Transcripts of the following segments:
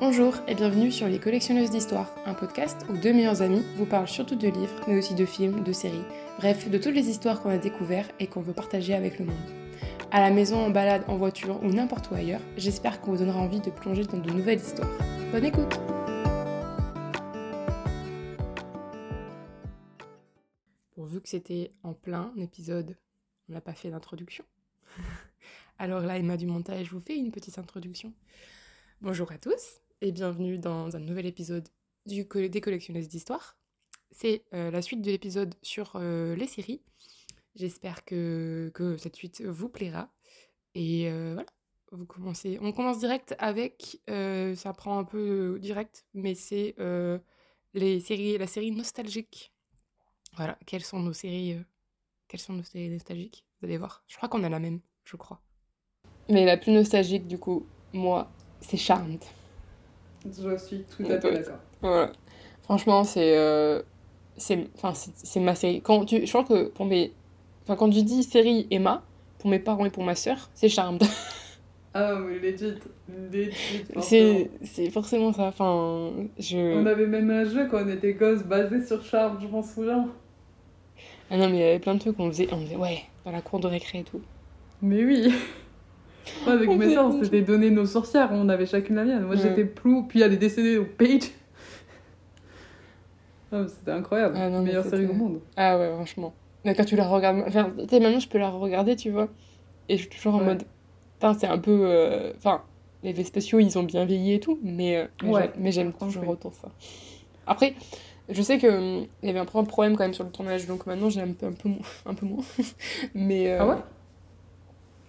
Bonjour et bienvenue sur Les Collectionneuses d'Histoire, un podcast où deux meilleurs amis vous parlent surtout de livres, mais aussi de films, de séries, bref, de toutes les histoires qu'on a découvertes et qu'on veut partager avec le monde. À la maison, en balade, en voiture ou n'importe où ailleurs, j'espère qu'on vous donnera envie de plonger dans de nouvelles histoires. Bonne écoute vu que c'était en plein épisode, on n'a pas fait d'introduction. Alors là, Emma du montage vous fait une petite introduction. Bonjour à tous et bienvenue dans un nouvel épisode du des collectionneuses d'histoire. C'est euh, la suite de l'épisode sur euh, les séries. J'espère que, cette suite vous plaira. Et euh, voilà, vous commencez. On commence direct avec, ça prend un peu direct, mais c'est la série nostalgique. Voilà, quelles sont nos séries, quelles sont nos séries nostalgiques? Vous allez voir. Je crois qu'on a la même, je crois. Mais la plus nostalgique, du coup, moi, c'est Charmed. Je suis tout à fait d'accord. Voilà. Franchement, c'est euh, c'est ma série. Quand tu, je crois que pour mes, enfin quand tu dis série Emma, pour mes parents et pour ma sœur, c'est Charmed. Ah mais legit, legit. C'est forcément ça. Enfin, je. On avait même un jeu quand on était gosse basé sur Charmed, je m'en souviens. Ah non mais il y avait plein de trucs qu'on faisait, on faisait ouais dans la cour de récré et tout. Mais oui. Avec mes soeurs, on s'était donné nos sorcières, on avait chacune la mienne. Moi j'étais Plou, puis elle est décédée au Page. Ah, c'était incroyable, ah, non, meilleure série au monde. Ah ouais, franchement. Mais quand tu la regardes, enfin, maintenant je peux la regarder, tu vois. Et je suis toujours en mode, c'est un peu. Euh, enfin, les effets spéciaux ils ont bien vieilli et tout, mais, euh, mais j'aime toujours autant ça. Après, je sais qu'il hum, y avait un problème quand même sur le tournage, donc maintenant j'aime un peu, un peu, moins, un peu moins. mais, euh, ah ouais?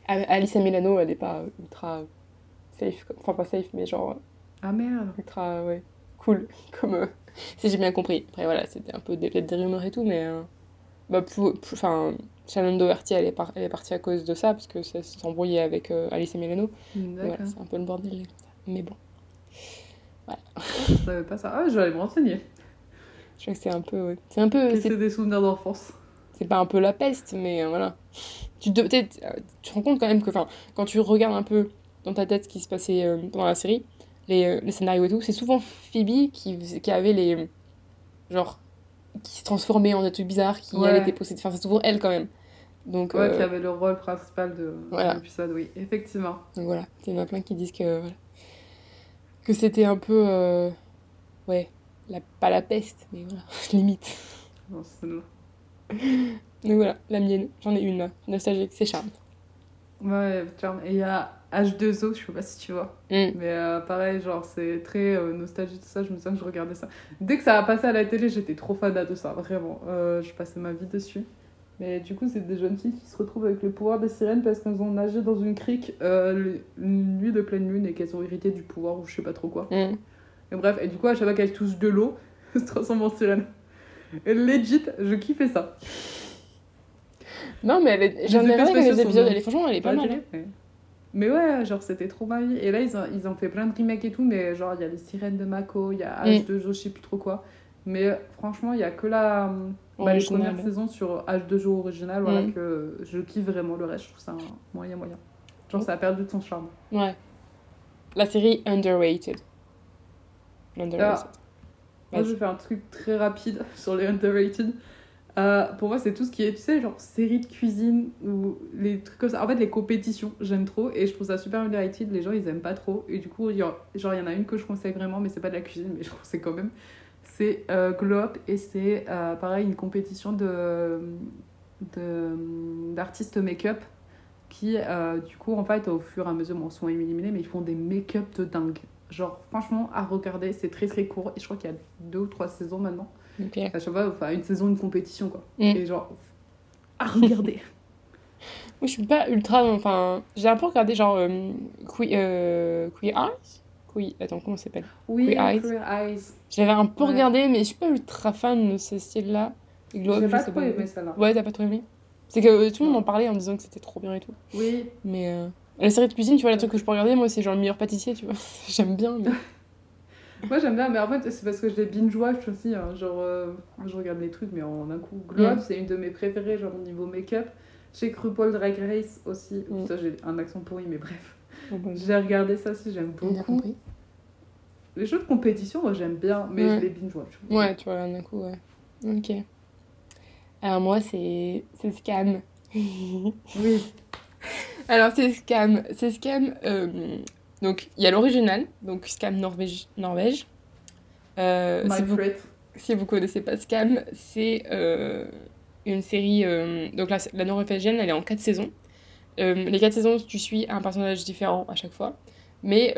Alice Milano, elle est pas ultra safe, enfin pas safe, mais genre. Ah merde Ultra, ouais, cool, comme. Euh, si j'ai bien compris. Après, voilà, c'était un peu des, des rumeurs et tout, mais. Euh, bah, enfin, Shannon Doherty, elle est, elle est partie à cause de ça, parce que ça s'est embrouillé avec euh, Alice Milano. Voilà, c'est un peu le bordel, mais bon. Voilà. Je savais pas ça. Ah, je vais aller me renseigner. Je crois que c'est un peu, ouais. C'est un peu. C'est des souvenirs d'enfance. C'est pas un peu la peste, mais voilà tu te, euh, tu rends compte quand même que quand tu regardes un peu dans ta tête ce qui se passait euh, dans la série, les, euh, les, scénarios et tout, c'est souvent Phoebe qui, qui avait les. Genre. qui se transformait en des trucs bizarres, qui elle était possédée. Enfin, c'est souvent elle quand même. Donc, ouais, qui avait le rôle principal de, l'épisode, oui, effectivement. Donc voilà, il y en a plein qui disent que. que c'était un peu. ouais, la, pas la peste, mais voilà, limite. Non, donc voilà, la mienne, j'en ai une là, nostalgique, c'est Charme. Ouais, Charme. Et il y a H2O, je sais pas si tu vois. Mm. Mais euh, pareil, genre, c'est très euh, nostalgique, tout ça. Je me souviens que je regardais ça. Dès que ça a passé à la télé, j'étais trop fan de ça, vraiment. Euh, je passais ma vie dessus. Mais du coup, c'est des jeunes filles qui se retrouvent avec le pouvoir des sirènes parce qu'elles ont nagé dans une crique une nuit de pleine lune et qu'elles ont hérité du pouvoir ou je sais pas trop quoi. Mm. Et bref, et du coup, à chaque fois qu'elles touchent de l'eau, elles se transforment en sirène. Et legit, je kiffais ça. Non, mais j'en ai regardé les épisodes, elle est, franchement, elle est pas mal. Hein. Mais ouais, genre c'était trop ma vie. Et là, ils ont, ils ont fait plein de remakes et tout, mais genre il y a les sirènes de Mako, il y a H2O, je sais plus trop quoi. Mais franchement, il y a que la bah, les premières saisons sur H2O original voilà, mm. que je kiffe vraiment. Le reste, je trouve ça moyen moyen. Genre ça a perdu de son charme. Ouais. La série Underrated. Underrated. Ah. Moi, je vais faire un truc très rapide sur les Underrated. Euh, pour moi, c'est tout ce qui est, tu sais, genre série de cuisine ou les trucs comme ça. En fait, les compétitions, j'aime trop et je trouve ça super underrated. Les gens, ils aiment pas trop. Et du coup, genre, il y en a une que je conseille vraiment, mais c'est pas de la cuisine, mais je conseille quand même. C'est euh, et c'est euh, pareil, une compétition d'artistes make-up qui, euh, du coup, en fait, au fur et à mesure, bon, sont éliminés, mais ils font des make-up de dingue. Genre, franchement, à regarder, c'est très très court et je crois qu'il y a deux ou trois saisons maintenant. Okay. À chaque fois, enfin, une saison, une compétition, quoi. Mm. Et genre, à regarder. Moi, je suis pas ultra. Enfin, j'ai un peu regardé, genre, euh, Queer, euh, Queer Eyes? Oui, attends, comment ça s'appelle? Oui, Queer Eyes. Eyes. J'avais un peu regardé, mais je suis pas ultra fan de ce style-là. J'ai pas trop aimé ça là. Ouais, t'as pas trop aimé? C'est que euh, tout le monde en parlait en disant que c'était trop bien et tout. Oui. Mais euh, la série de cuisine, tu vois, les trucs que je peux regarder, moi, c'est genre le meilleur pâtissier, tu vois. J'aime bien, mais. Moi j'aime bien, mais en fait c'est parce que je les binge-watch aussi. Hein. Genre, euh, je regarde les trucs, mais en un coup. Glow c'est une de mes préférées, genre au niveau make-up. Chez RuPaul Drag Race aussi. Mm. Ça, j'ai un accent pourri, mais bref. Oh, j'ai regardé ça aussi, j'aime beaucoup. Les shows de compétition, moi j'aime bien, mais Ouais. je les binge-watch. Ouais, tu vois, d'un coup, ouais. Ok. Alors moi, c'est c'est Scam. Oui. Alors c'est Scam. C'est Scam. euh, donc il y a l'original, donc Scam Norvège. Norvège. Euh, My si, vous, si vous connaissez pas Scam, c'est euh, une série. euh, donc la, la norvégienne, elle est en quatre saisons. Euh, les quatre saisons, tu suis un personnage différent à chaque fois. Mais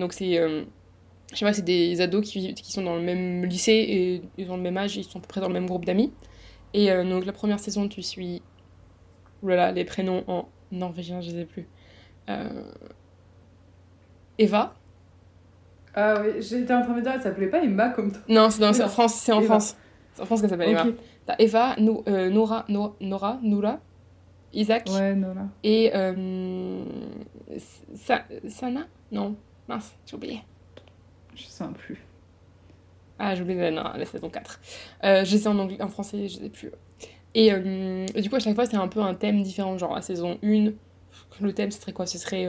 donc c'est. je sais pas, c'est des ados qui, qui sont dans le même lycée et ils ont le même âge, ils sont à peu près dans le même groupe d'amis. Et donc la première saison, tu suis. Voilà, les prénoms en norvégien, je les ai plus. Eva. Ah oui, j'étais en train de me dire, elle s'appelait pas Emma comme toi. Non, c'est en. France, c'est en. France. C'est en France qu'elle s'appelle. T'as Eva, No- euh, Nora, No- Nora, Isaac Ouais, là. et euh, Sa- Sana? Non, mince, j'ai oublié. Je sais plus. Ah, j'ai oublié la, non, la saison 4. Euh, je sais en anglais, en français, je sais plus. Et, euh, et du coup, à chaque fois, c'est un peu un thème différent. Genre, la saison 1, le thème, ce serait quoi? Ce serait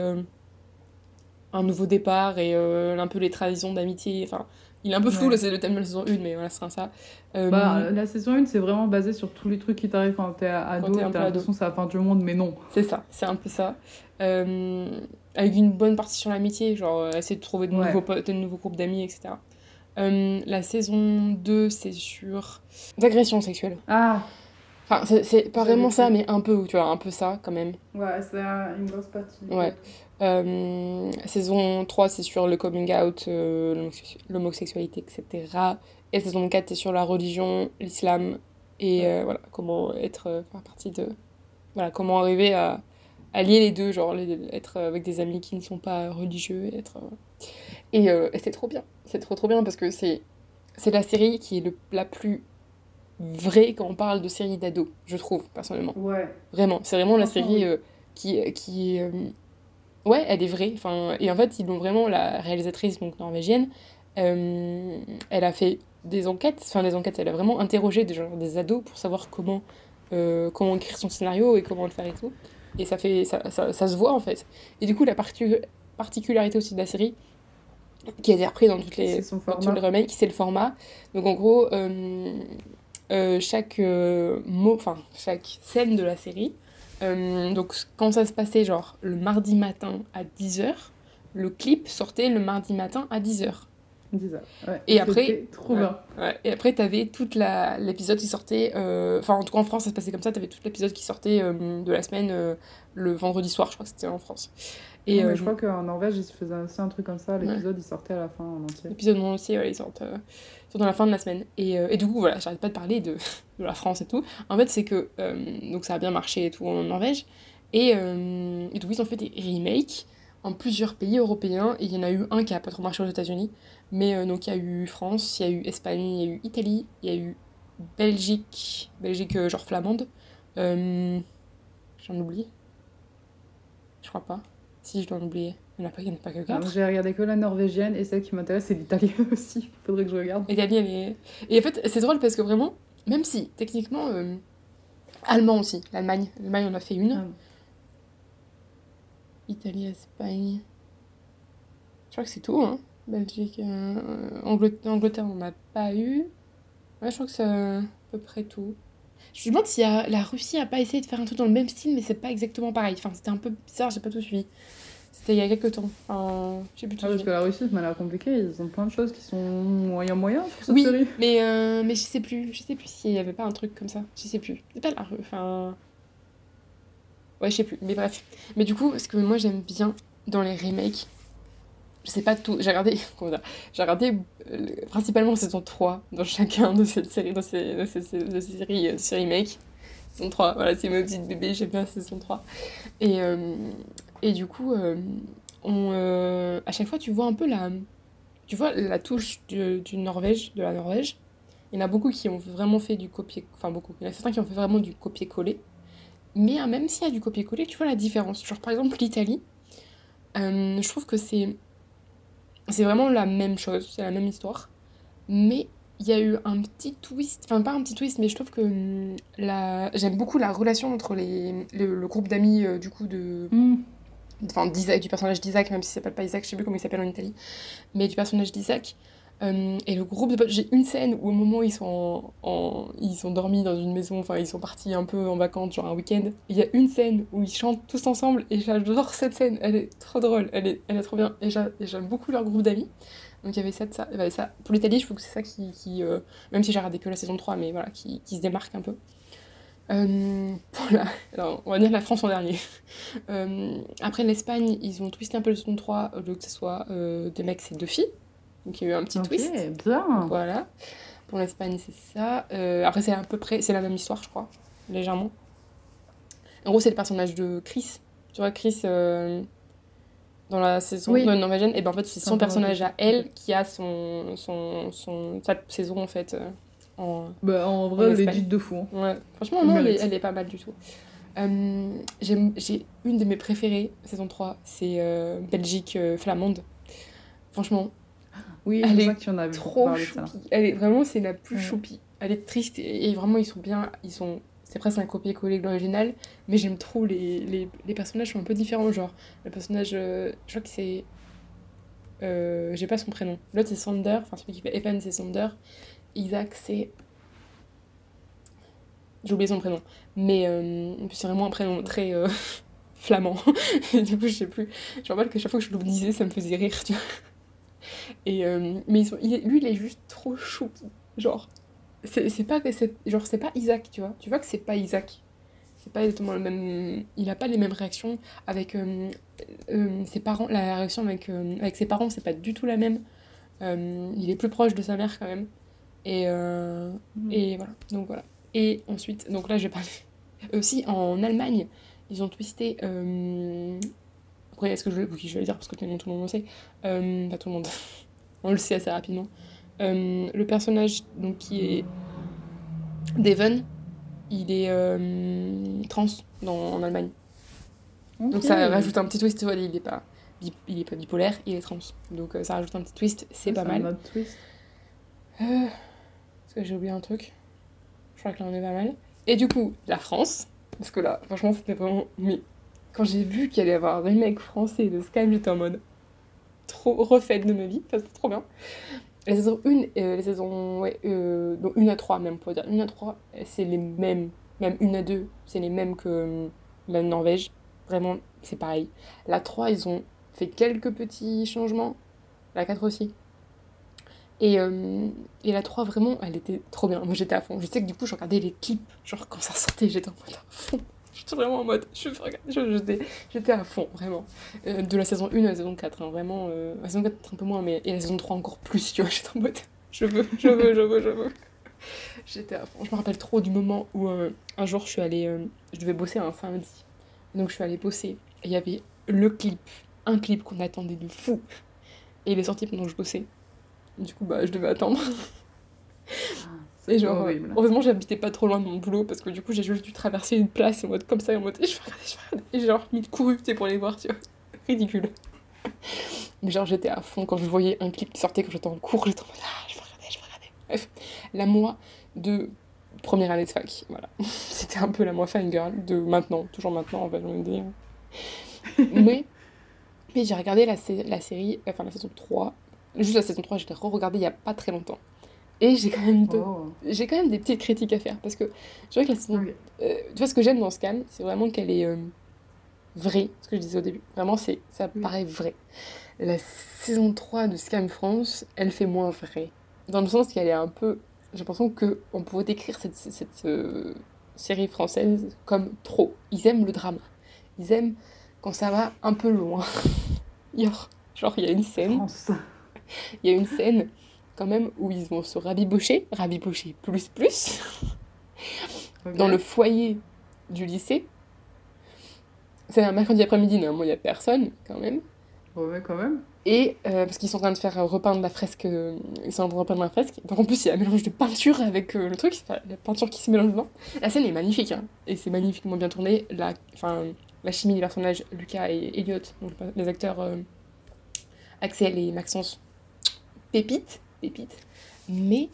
un nouveau départ et euh, un peu les traditions d'amitié. Enfin, il est un peu flou, Ouais. là, c'est le thème de la saison 1, mais voilà, ce sera ça. Euh, Bah, la saison 1, c'est vraiment basé sur tous les trucs qui t'arrivent quand t'es ado. t'es un et T'as l'impression que c'est la fin du monde, mais non. C'est ça, c'est un peu ça. Euh, avec une bonne partie sur l'amitié, genre essayer de trouver de Ouais. nouveaux potes, de nouveaux groupes d'amis, etc. Euh, la saison 2, c'est sur l'agression sexuelle. Ah, Enfin, c'est- pas vraiment ça, mais un peu, tu vois, un peu ça quand même. ouais, c'est un- une grosse partie. Ouais. Euh, saison 3, c'est sur le coming out, euh, l'homosexu- l'homosexualité, etc. Et saison 4, c'est sur la religion, l'islam, et euh, voilà, comment être, faire partie de... Voilà, comment arriver à, à lier les deux, genre les- être avec des amis qui ne sont pas religieux, et être... Et, et c'est trop bien, c'est trop trop bien parce que c'est c'est la série qui est le, la plus vraie quand on parle de série d'ados, je trouve, personnellement. Ouais. Vraiment, c'est vraiment la série euh, qui, qui est... euh, ouais, elle est vraie. Enfin, et en fait, ils l'ont vraiment, la réalisatrice donc norvégienne, euh, elle a fait des enquêtes, enfin des enquêtes, elle a vraiment interrogé des, genre, des ados pour savoir comment, euh, comment écrire son scénario et comment le faire et tout. Et ça, fait, ça, ça, ça se voit en fait. Et du coup, la parti- particularité aussi de la série, qui a été reprise dans toutes les, dans les remakes, c'est le format. Donc en gros, euh, euh, chaque euh, mot, enfin chaque scène de la série, euh, donc quand ça se passait genre le mardi matin à 10h, le clip sortait le mardi matin à 10h. Dis ça. Ouais. Et après- trop Ouais. bien. Ouais, et après, t'avais toute la l'épisode qui sortait. euh, Enfin, en tout cas, en France, ça se passait comme ça. T'avais tout l'épisode qui sortait euh, de la semaine euh, le vendredi soir, je crois que c'était en France. Et Non, mais euh, je crois qu'en Norvège, ils faisaient aussi un truc comme ça. L'épisode, il sortait à la fin en entier. l'épisode non entier, ils sortent, ils sortent dans la fin de la semaine. Et, et du coup, voilà, j'arrête pas de parler de, de la France et tout. En fait, c'est que donc ça a bien marché et tout en Norvège. Et, euh, et donc, ils ont fait des remakes en plusieurs pays européens. Et il y en a eu un qui a pas trop marché aux États-Unis. Mais euh, donc, il y a eu France, il y a eu Espagne, il y a eu Italie, il y a eu Belgique, Belgique euh, genre flamande. Euh, J'en oublie Je crois pas. Si, je dois en oublier. Il n'y en a pas, il y en a pas que Alors, 4. J'ai regardé que la norvégienne et celle qui m'intéresse, c'est l'italien aussi. Faudrait que je regarde. Italie, elle est... Et en fait, c'est drôle parce que vraiment, même si, techniquement, euh, allemand aussi, l'Allemagne. L'Allemagne, on a fait une. Ah. Italie, Espagne. Je crois que c'est tout, hein. Belgique, euh, Angleterre, Angleterre, on n'a pas eu. Ouais, je crois que c'est à peu près tout. Je me demande si euh, la Russie a pas essayé de faire un truc dans le même style, mais c'est pas exactement pareil. Enfin, c'était un peu bizarre, j'ai pas tout suivi. C'était il y a quelques temps. Enfin, j'ai plus tout Ah, parce que la Russie, ça m'a l'air compliqué. Ils ont plein de choses qui sont moyen moyen sur cette Oui, série. mais, euh, mais je sais plus. Je sais plus s'il y avait pas un truc comme ça. Je sais plus. C'est pas la rue. Enfin. Ouais, je sais plus. Mais bref. Mais du coup, ce que moi j'aime bien dans les remakes, je sais pas tout. J'ai regardé. J'ai regardé euh, le- principalement saison 3 dans chacun de cette série, dans ces, de ces, de ces séries, euh. Saison 3, voilà, c'est ma petite bébé, j'aime bien saison 3. Et, euh, et du coup, euh, on, à chaque fois, tu vois un peu la, tu vois la touche du, du Norvège, de la Norvège. Il y en a beaucoup qui ont vraiment fait du copier, enfin beaucoup. Il y en a certains qui ont fait vraiment du copier-coller. Mais euh, même s'il y a du copier-coller, tu vois la différence. Genre par exemple l'Italie, je trouve que c'est c'est vraiment la même chose, c'est la même histoire. Mais il y a eu un petit twist, enfin pas un petit twist, mais je trouve que hum, la... j'aime beaucoup la relation entre les, le, le groupe d'amis euh, du coup de, Hmm. enfin du personnage d'Isaac, même si ça s'appelle pas Isaac, je sais plus comment il s'appelle en Italie, mais du personnage d'Isaac. Euh, et le groupe de potes, j'ai une scène où au moment où ils sont, ils sont dormis dans une maison, enfin ils sont partis un peu en vacances, genre un week-end, il y a une scène où ils chantent tous ensemble et j'adore cette scène, elle est trop drôle, elle est, elle est trop bien et j'aime beaucoup leur groupe d'amis. Donc il y avait ça, ça, ça. Pour l'Italie, je trouve que c'est ça qui, qui euh, même si j'ai regardé que la saison 3, mais voilà, qui, qui se démarque un peu. Euh, alors, on va dire la France en dernier. Après l'Espagne, ils ont twisté un peu le saison 3, au lieu que ce soit euh, deux mecs et deux filles. Donc il y a eu un petit twist. bien. Voilà. Pour l'Espagne, c'est ça. après, c'est à peu près, c'est la même histoire, je crois, légèrement. En gros, c'est le personnage de Chris. Tu vois, Chris, dans la saison oui. de Norvégienne, et ben en fait, c'est son personnage à elle qui a son, son, son, sa saison, en fait en, bah, en vrai, elle est dite de fou. Hein. Ouais. Franchement, non, elle est, elle est, pas mal du tout. Euh, j'ai une de mes préférées, saison 3, c'est euh, Belgique euh, flamande. Franchement, oui, elle que tu en as trop choupie. Elle est vraiment, c'est la plus choupie. Elle est triste et, vraiment, ils sont bien. Ils sont, c'est presque un copier-coller de l'original, mais j'aime trop les, les, les, personnages sont un peu différents. Genre, le personnage, je crois que c'est. j'ai pas son prénom. L'autre, c'est Sander, enfin celui qui fait Evan, c'est Sander. Isaac, c'est. J'ai oublié son prénom. Mais euh, c'est vraiment un prénom très euh, flamand. du coup, je sais plus. Je me rappelle que chaque fois que je le disais, ça me faisait rire, tu vois. Et, euh, mais ils sont, lui, il est juste trop chou. Genre, c'est pas, genre, c'est pas Isaac, tu vois. Tu vois que c'est pas Isaac. C'est pas exactement le même. Il a pas les mêmes réactions avec ses parents. La réaction avec, avec ses parents, c'est pas du tout la même. il est plus proche de sa mère quand même. Et, euh, mhm. et voilà. Donc voilà. Et ensuite, donc là, je vais parler. Aussi, en Allemagne, ils ont twisté. Euh... Après, est-ce que je. Oui, je vais le dire parce que tout le monde le sait. Euh... Pas tout le monde. On le sait assez rapidement. Euh, le personnage donc, qui est Devon, il est euh, trans dans, en Allemagne. Donc ça rajoute un petit twist, il est pas, il est pas bipolaire, il est trans. Donc ça rajoute un petit twist, c'est pas mal. Un twist. Euh, que j'ai oublié un truc? Je crois que là on est pas mal. Et du coup, la France, parce que là, franchement, c'était vraiment. Mais quand j'ai vu qu'il allait y avoir un remake français de Sky, j'étais en mode trop refaite de ma vie, enfin, c'était trop bien. Les saisons 1, euh, les saisons. Ouais, euh, donc 1 à 3 même, pour dire. 1 à 3, c'est les mêmes. Même 1 à 2, c'est les mêmes que euh, la Norvège. Vraiment, c'est pareil. La 3, ils ont fait quelques petits changements. La 4 aussi. Et, euh, la 3, vraiment, elle était trop bien. Moi, j'étais à fond. Je sais que du coup, je regardais les clips. Genre, quand ça sortait, j'étais en mode à fond. J'étais vraiment en mode. J'étais à fond, vraiment. Euh, de la saison 1 à la saison 4, hein, vraiment. Euh, la saison 4, un peu moins, mais. Et la saison 3, encore plus, tu vois. J'étais en mode. Je veux, je veux, je veux, je veux. J'étais à fond. Je me rappelle trop du moment où un jour, je suis allée. je devais bosser un samedi. Donc, je suis allée bosser. Il y avait le clip. Un clip qu'on attendait de fou. Et il est sorti pendant que je bossais. Du coup, bah, je devais attendre. Et genre, horrible. heureusement, j'habitais pas trop loin de mon boulot parce que du coup, j'ai juste dû traverser une place en mode comme ça, en mode, et je vais regarder, je vais regarder. Et j'ai genre mis de couru, pour les voir, tu vois. Ridicule. Mais genre, j'étais à fond quand je voyais un clip qui sortait quand j'étais en cours, j'étais en mode, ah, je vais regarder, je vais regarder. Bref, la moi de première année de fac, voilà. C'était un peu la moi girl de maintenant, toujours maintenant, on va le dire. mais, mais j'ai regardé la, la série, enfin la saison 3, juste la saison 3, je l'ai re-regardée il y a pas très longtemps. Et j'ai quand, même oh. j'ai quand même des petites critiques à faire parce que je vois que la saison. Euh, tu vois, ce que j'aime dans Scam, c'est vraiment qu'elle est euh, vraie, ce que je disais au début. Vraiment, c'est ça paraît vrai. La saison 3 de Scam France, elle fait moins vrai. Dans le sens qu'elle est un peu. J'ai l'impression qu'on pourrait décrire cette, cette euh, série française comme trop. Ils aiment le drama. Ils aiment quand ça va un peu loin. genre, il y a une scène. Il y a une scène quand même où ils vont se rabibocher, rabibocher plus plus, dans le foyer du lycée. C'est un mercredi après-midi, normalement il n'y a personne quand même. Ouais, quand même. Et euh, parce qu'ils sont en train de faire repeindre la fresque, euh, ils sont en train de repeindre la fresque. Donc en plus il y a un mélange de peinture avec euh, le truc, la peinture qui se mélange dedans. La scène est magnifique, hein, et c'est magnifiquement bien tourné. La, la chimie des personnages, Lucas et Elliot, donc les acteurs Axel et Maxence, pépite, pépite. Mais.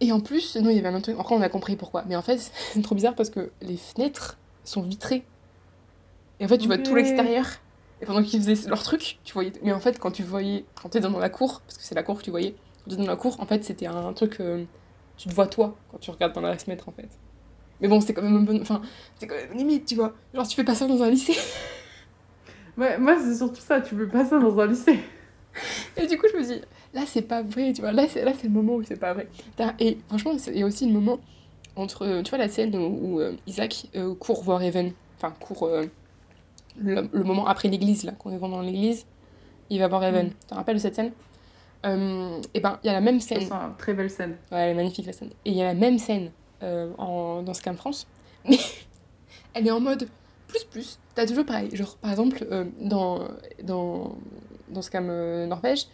Et en plus, non, il y avait un autre truc. Encore, on a compris pourquoi. Mais en fait, c'est trop bizarre parce que les fenêtres sont vitrées. Et en fait, tu vois tout l'extérieur. Et pendant qu'ils faisaient leur truc, tu voyais. Mais en fait, quand tu voyais, quand t'es dans la cour, parce que c'est la cour que tu voyais, quand t'es dans la cour, en fait, c'était un truc. Euh, tu te vois toi quand tu regardes dans la fenêtre, en fait. Mais bon, c'est quand même un bon. Enfin, c'est quand même limite, tu vois. Genre, tu fais pas ça dans un lycée. Ouais, moi, c'est surtout ça, tu fais pas ça dans un lycée. Et du coup, je me dis, là, c'est pas vrai, tu vois. Là, c'est, là, c'est le moment où c'est pas vrai. Et franchement, il y a aussi le moment entre. Tu vois, la scène où, euh, Isaac euh, court voir Evan. Enfin, court. Le, moment après l'église, là, quand ils vont dans l'église, il va voir Evan. Mm. Tu te rappelles de cette scène? Euh, Et ben, il y a la même scène. C'est une très belle scène. Ouais, elle est magnifique la scène. Et il y a la même scène euh, en, dans Scam France, mais elle est en mode plus plus. T'as toujours pareil. Genre, par exemple, euh, dans, dans, dans Scam Norvège,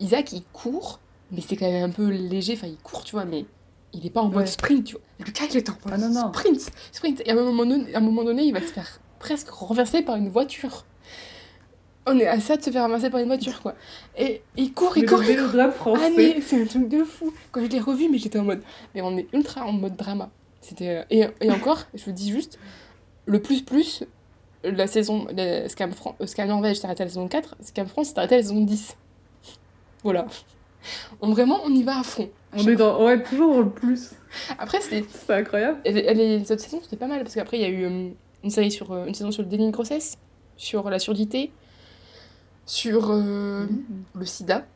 Isaac il court, mais c'est quand même un peu léger. Enfin, il court, tu vois, mais il est pas en mode sprint, tu vois. Lucas, il est en mode ah, non, non. sprint. Sprint. Et à un, moment donné, à un moment donné, il va se faire presque renversé par une voiture. On est à ça de se faire ramasser par une voiture, quoi. Et il court, il court. il court. français. Ah, mais c'est un truc de fou. Quand je l'ai revu, mais j'étais en mode. Mais on est ultra en mode drama. C'était. Euh, et, et encore, je vous dis juste, le plus plus, la saison. Scam, Fran... Euh, Scam Norvège s'est arrêté à la saison 4, Scam France s'est arrêté à la saison 10. Voilà. On, vraiment, on y va à fond. On est dans. Ouais, toujours dans le plus. Après, c'était. C'est incroyable. Et, les autres saisons, c'était pas mal, parce qu'après, il y a eu. Euh, une série sur euh, une saison sur le déni de grossesse, sur la surdité, sur euh, mm. le sida,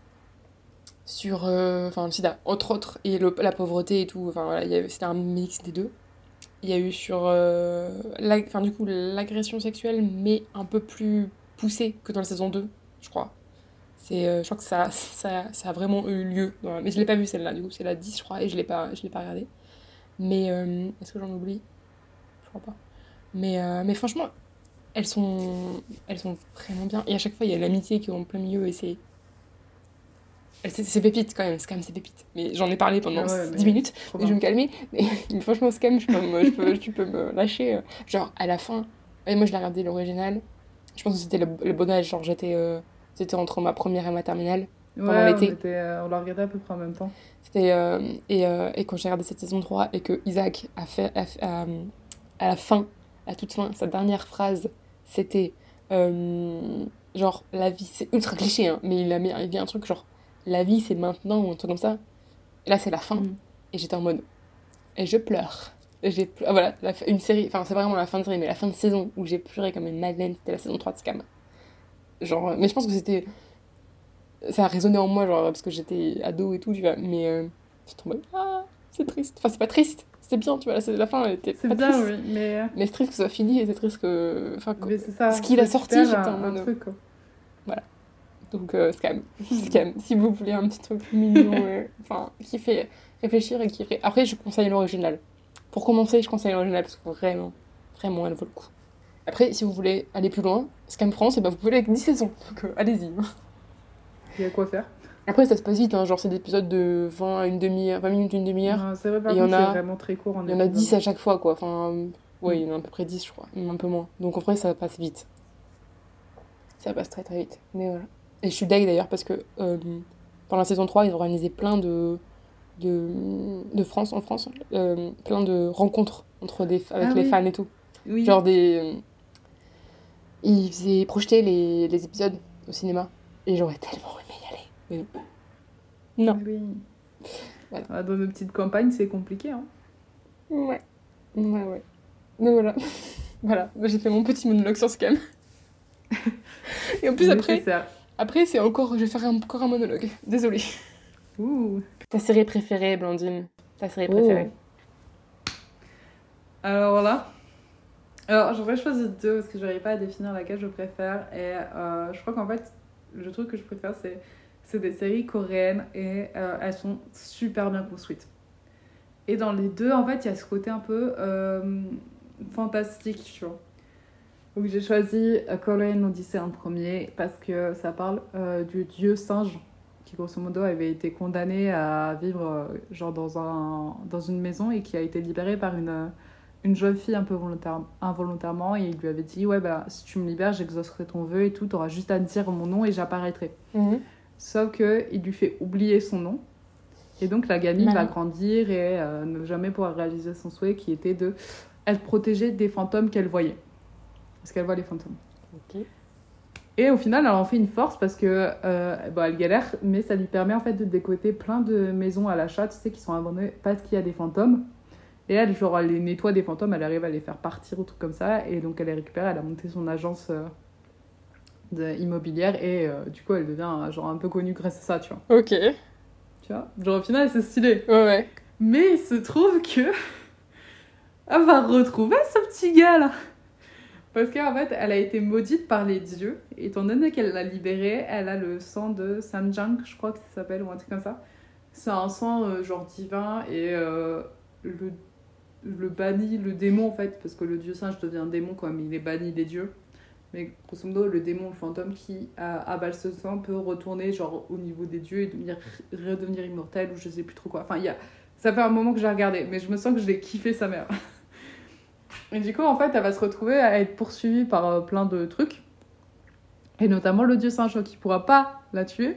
sur enfin le sida entre autres et la pauvreté et tout. Enfin voilà, c'était un mix des deux. Il y a eu sur enfin du coup l'agression sexuelle mais un peu plus poussée que dans la saison 2, je crois. C'est je crois que ça, ça, ça, a vraiment eu lieu mais je l'ai pas vu celle-là du coup, c'est la 10 je crois et je l'ai pas je l'ai pas regardée. Mais est-ce que j'en oublie? Je crois pas. Mais, euh, mais franchement, elles sont, elles sont vraiment bien. Et à chaque fois, il y a l'amitié qui est en plein milieu et c'est. C'est pépite quand même, Scam, c'est pépite. Mais j'en ai parlé pendant 10 minutes, et je vais me calmer. Mais, franchement, Scam, je peux, peux, tu peux me lâcher. Euh, genre, à la fin, et moi je l'ai regardé l'original. Je pense que c'était le, bon âge, genre j'étais euh, entre ma première et ma terminale. Pendant l'été. On, l'a regardé à peu près en même temps. C'était. et, et quand j'ai regardé cette saison 3 et que Isaac a fait. à la fin, à toute fin, sa dernière phrase, c'était euh, genre la vie, c'est ultra cliché, hein, mais il a mis, il a un truc genre la vie c'est maintenant ou un truc comme ça. Et là c'est la fin. Mm. Et j'étais en mode. Et je pleure. j'ai ah, voilà, une série, enfin c'est vraiment la fin de série, mais la fin de saison où j'ai pleuré comme une madeleine, c'était la saison 3 de Scam. Genre, mais je pense que c'était. Ça a résonné en moi, genre, parce que j'étais ado et tout, tu vois, mais euh, j'étais en mode. Ah, c'est triste. Enfin, c'est pas triste, c'est bien, tu vois, la, la fin, elle était C'est bien, triste. oui, mais... Euh, mais c'est triste que ce soit fini et c'est triste que... Enfin, ça, ce qu'il a sorti, j'étais en mode... Truc, quoi. Donc, euh, Scam. Scam. Si vous voulez un petit truc mignon, euh, enfin, qui fait réfléchir et qui fait... Après, je conseille l'original. Pour commencer, je conseille l'original parce que vraiment, vraiment, elle vaut le coup. Après, si vous voulez aller plus loin, Scam France, et ben, vous pouvez avec 10 saisons. Donc, euh, allez-y. Il y a quoi faire? Après, ça se passe vite, hein, genre c'est des épisodes de 20 à une demi-heure, 20 minutes, une demi-heure. C'est vrai, par contre, c'est vraiment très court. En il y en a 10 à chaque fois, quoi. Enfin, ouais, il y en a à peu près 10, je crois, un peu moins. Donc en vrai, ça passe vite. Ça passe très très vite. Mais voilà. Et je suis deg d'ailleurs parce que euh, pendant la saison 3, ils ont organisé plein de, de, de France, en France, euh, plein de rencontres entre des, avec ah les fans et tout. Oui. Genre des. Euh, ils faisaient projeter les, les épisodes au cinéma. Et j'aurais tellement aimé y aller. Non. Oui. Ah, dans nos petites campagnes, c'est compliqué. Hein. Ouais. Ouais, ouais. Donc voilà. voilà. J'ai fait mon petit monologue sur Scam. Et en plus, après, après c'est encore. Je vais faire encore un monologue. Désolée. Ouh. Ta série préférée, Blandine Ta série préférée Alors voilà. Alors, j'aurais choisi deux parce que je n'arrive pas à définir laquelle je préfère. Et euh, je crois qu'en fait, le truc que je préfère, c'est c'est des séries coréennes et euh, elles sont super bien construites. Et dans les deux, en fait, il y a ce côté un peu euh, fantastique, tu vois. Donc j'ai choisi euh, Korean Odyssey en premier parce que ça parle du dieu singe qui grosso modo avait été condamné à vivre genre dans, un, dans une maison et qui a été libéré par une, une jeune fille un peu volontaire, involontairement et il lui avait dit ouais bah si tu me libères j'exaucerai ton vœu et tout, t'auras juste à dire mon nom et j'apparaîtrai. Mhm. Sauf qu'il lui fait oublier son nom. Et donc la gamine va grandir et euh, ne jamais pouvoir réaliser son souhait qui était de être protégée des fantômes qu'elle voyait. Parce qu'elle voit les fantômes. Ok. Et au final, elle en fait une force parce que euh, bon, elle galère, mais ça lui permet en fait de décoter plein de maisons à l'achat, tu sais, qui sont abandonnées parce qu'il y a des fantômes. Et elle, genre, elle les nettoie des fantômes, elle arrive à les faire partir ou trucs comme ça. Et donc, elle les récupère, elle a monté son agence euh, de, immobilière et euh, du coup, elle devient genre un peu connue grâce à ça, tu vois. Ok. Tu vois? Genre, au final, c'est stylé. Ouais, ouais. Mais il se trouve que. elle va retrouver ce petit gars là. Parce qu'en fait, elle a été maudite par les dieux. Étant donné qu'elle l'a libérée, elle a le sang de Samjang, je crois que ça s'appelle, ou un truc comme ça. C'est un sang euh, genre divin et euh, le, le banni, le démon en fait, parce que le dieu singe devient démon comme il est banni des dieux. Mais grosso modo, le démon, le fantôme qui avale ce sang peut retourner genre au niveau des dieux et devenir, redevenir immortel ou je sais plus trop quoi. Enfin, y a... ça fait un moment que j'ai regardé, mais je me sens que je l'ai kiffé sa mère. Et du coup, en fait, elle va se retrouver à être poursuivie par euh, plein de trucs. Et notamment le dieu Saint-Jean qui pourra pas la tuer.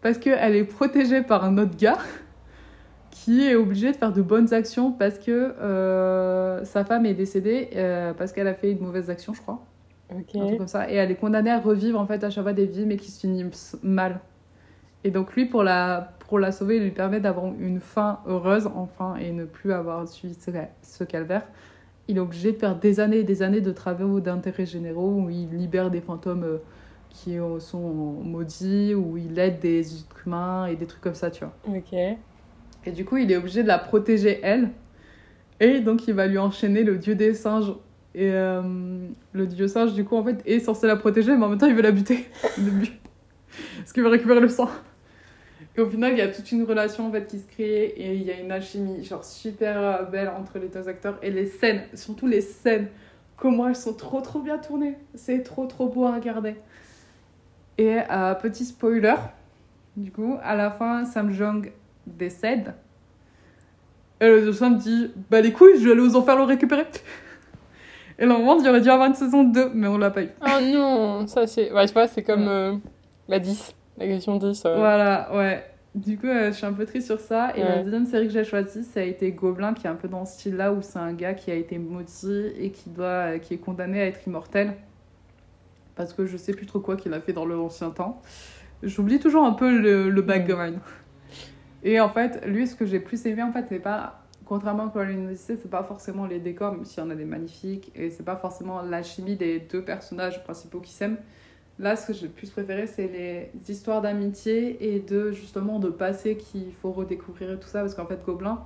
Parce qu'elle est protégée par un autre gars qui est obligé de faire de bonnes actions parce que euh, sa femme est décédée euh, parce qu'elle a fait une mauvaise action, je crois. Un truc comme ça. Et elle est condamnée à revivre en fait à chaque fois des vies mais qui se finissent mal. Et donc lui, pour la, pour la sauver, il lui permet d'avoir une fin heureuse enfin et ne plus avoir suivi ce calvaire il est obligé de faire des années et des années de travaux d'intérêt généraux où il libère des fantômes euh, qui sont maudits, où il aide des humains et des trucs comme ça, tu vois. Ok. Et du coup, il est obligé de la protéger, elle. Et donc, il va lui enchaîner le dieu des singes. Et euh, le dieu singe, du coup, en fait, est censé la protéger, mais en même temps, il veut la buter. Parce qu'il veut récupérer le sang. Et au final, il y a toute une relation en fait, qui se crée et il y a une alchimie genre super euh, belle entre les deux acteurs. Et les scènes, surtout les scènes, comment elles sont trop trop bien tournées. C'est trop trop beau à regarder. Et euh, petit spoiler, du coup, à la fin, Sam Jong décède. Et le Sam dit Bah les couilles, je vais aller aux enfers le récupérer. Et moment, il aurait dû avoir une saison 2, mais on l'a pas eu. Oh non, ça c'est. Ouais, tu vois, c'est comme euh, la 10. La question 10. Voilà, ouais. Du coup, euh, je suis un peu triste sur ça. Et la deuxième série que j'ai choisie, ça a été Gobelin, qui est un peu dans ce style-là, où c'est un gars qui a été maudit et qui, doit, euh, qui est condamné à être immortel. Parce que je sais plus trop quoi qu'il a fait dans l'ancien temps. J'oublie toujours un peu le, le background. Et en fait, lui, ce que j'ai plus aimé, en fait, c'est pas. Contrairement à Odyssey, c'est pas forcément les décors, même s'il y en a des magnifiques. Et c'est pas forcément la chimie des deux personnages principaux qui s'aiment Là, ce que j'ai le plus préféré, c'est les histoires d'amitié et de justement de passé qu'il faut redécouvrir et tout ça. Parce qu'en fait, Gobelin,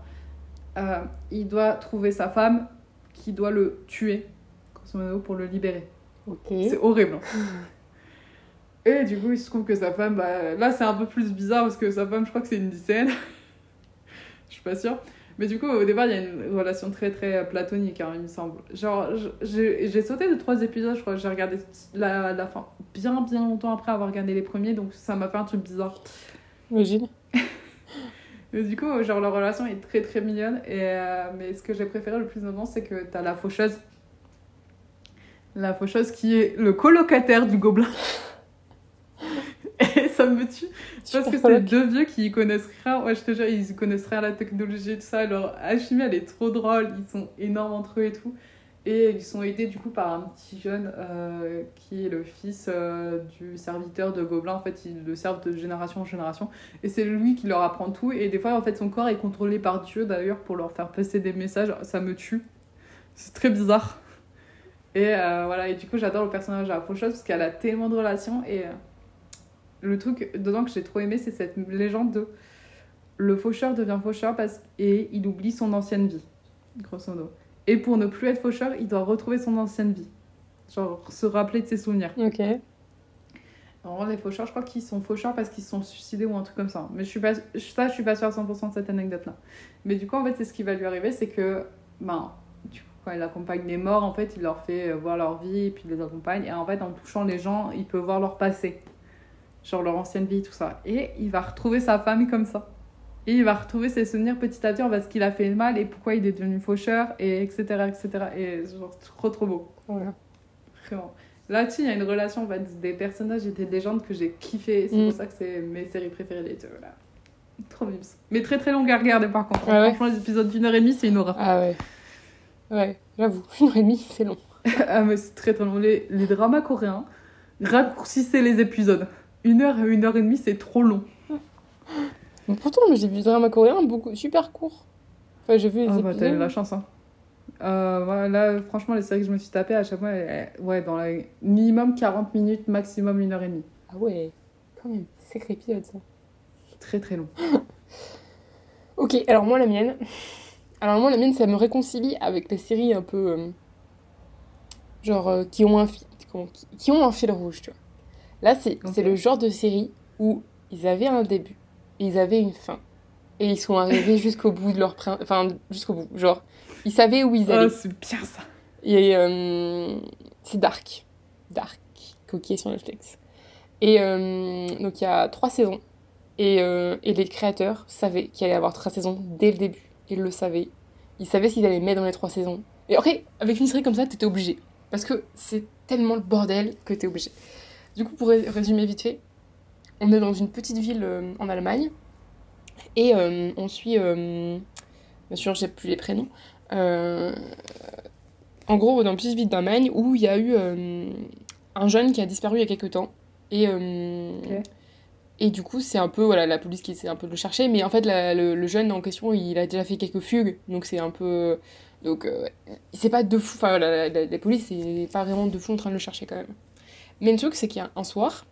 euh, il doit trouver sa femme qui doit le tuer, pour le libérer. C'est horrible. Hein. et du coup, il se trouve que sa femme, bah, là, c'est un peu plus bizarre parce que sa femme, je crois que c'est une lycéenne. je suis pas sûre. Mais du coup, au départ, il y a une relation très très platonique, hein, il me semble. Genre, j'ai sauté de trois épisodes, je crois. J'ai regardé la, la, fin bien bien longtemps après avoir regardé les premiers, donc ça m'a fait un truc bizarre. Imagine. mais du coup, genre, leur relation est très très mignonne. Et, euh, mais ce que j'ai préféré le plus moment, c'est que t'as la faucheuse. La faucheuse qui est le colocataire du gobelin. Me tue. Parce que c'est deux vieux qui connaissent rien. Ouais, je te jure, ils connaissent rien à la technologie et tout ça. Leur alchimie, elle est trop drôle. Ils sont énormes entre eux et tout. Et ils sont aidés du coup par un petit jeune euh, qui est le fils euh, du serviteur de Gobelin. En fait, ils le servent de génération en génération. Et c'est lui qui leur apprend tout. Et des fois, en fait, son corps est contrôlé par Dieu d'ailleurs pour leur faire passer des messages. Ça me tue. C'est très bizarre. Et euh, voilà, et du coup, j'adore le personnage à Faucheuse parce qu'elle a tellement de relations. Et le truc dedans que j'ai trop aimé, c'est cette légende de le faucheur devient faucheur parce et il oublie son ancienne vie, grosso modo. Et pour ne plus être faucheur, il doit retrouver son ancienne vie. Genre se rappeler de ses souvenirs. Ok. Alors, les faucheurs, je crois qu'ils sont faucheurs parce qu'ils se sont suicidés ou un truc comme ça. Mais je suis pas, ça, je suis pas sûre à 100% de cette anecdote-là. Mais du coup, en fait, c'est ce qui va lui arriver, c'est que, ben, du coup, quand il accompagne les morts, en fait, il leur fait voir leur vie et puis il les accompagne. Et en fait, en touchant les gens, il peut voir leur passé genre leur ancienne vie, tout ça. Et il va retrouver sa famille comme ça. Et il va retrouver ses souvenirs petit à petit parce qu'il a fait le mal et pourquoi il est devenu faucheur, et etc. etc. Et genre, trop trop beau. Vraiment. Là-dessus, il y a une relation en des personnages et des légendes que j'ai kiffé. C'est pour mm. ça que c'est mes séries préférées. Les deux, voilà. Trop mimes. Mais très très longue à regarder par contre. Ah Franchement, les épisodes d'une heure et demie, c'est une horreur. Ah ouais. Ouais, j'avoue, une heure et demie, c'est long. ah, mais c'est très très long. Les, les dramas coréens raccourcissaient les épisodes. Une heure et une heure et demie, c'est trop long. Mais pourtant, j'ai vu des dramas coréens beaucoup, super courts. Enfin, j'ai vu les Ah bah, t'as eu épisodes. la chance, hein. Euh, voilà, franchement, les séries que je me suis tapées à chaque fois, elles- ouais, dans la minimum 40 minutes, maximum une heure et demie. Ah ouais, quand même, sacré épisode ça. Très très long. Ok, alors moi la mienne. Alors moi la mienne, ça me réconcilie avec les séries un peu euh, genre euh, qui ont un fil, qui, qui ont un fil rouge, tu vois. Là, c'est le genre de série où ils avaient un début, ils avaient une fin, et ils sont arrivés jusqu'au bout de leur enfin jusqu'au bout, genre ils savaient où ils Ah, allaient. c'est bien ça. Et euh, c'est Dark, Dark, qui est sur Netflix. Et euh, donc il y a trois saisons. Et, euh, et les créateurs savaient qu'il allait y avoir trois saisons dès le début. Ils le savaient. Ils savaient s'ils allaient mettre dans les trois saisons. Et après, avec une série comme ça, t'étais obligé. Parce que c'est tellement le bordel que t'es obligé. Du coup, pour ré- résumer vite fait, on est dans une petite ville euh, en Allemagne. Et euh, on suit. euh, bien sûr, j'ai plus les prénoms. En gros, dans une petite ville d'Allemagne où il y a eu un jeune qui a disparu il y a quelques temps. Et, du coup, c'est un peu voilà, la police qui essaie un peu de le chercher. Mais en fait, la- le, le jeune en question, il a déjà fait quelques fugues. Donc c'est un peu. Donc euh, c'est pas de fou. Enfin, la, la police, c'est pas vraiment de fou en train de le chercher quand même. Mais le truc, c'est qu'il soir,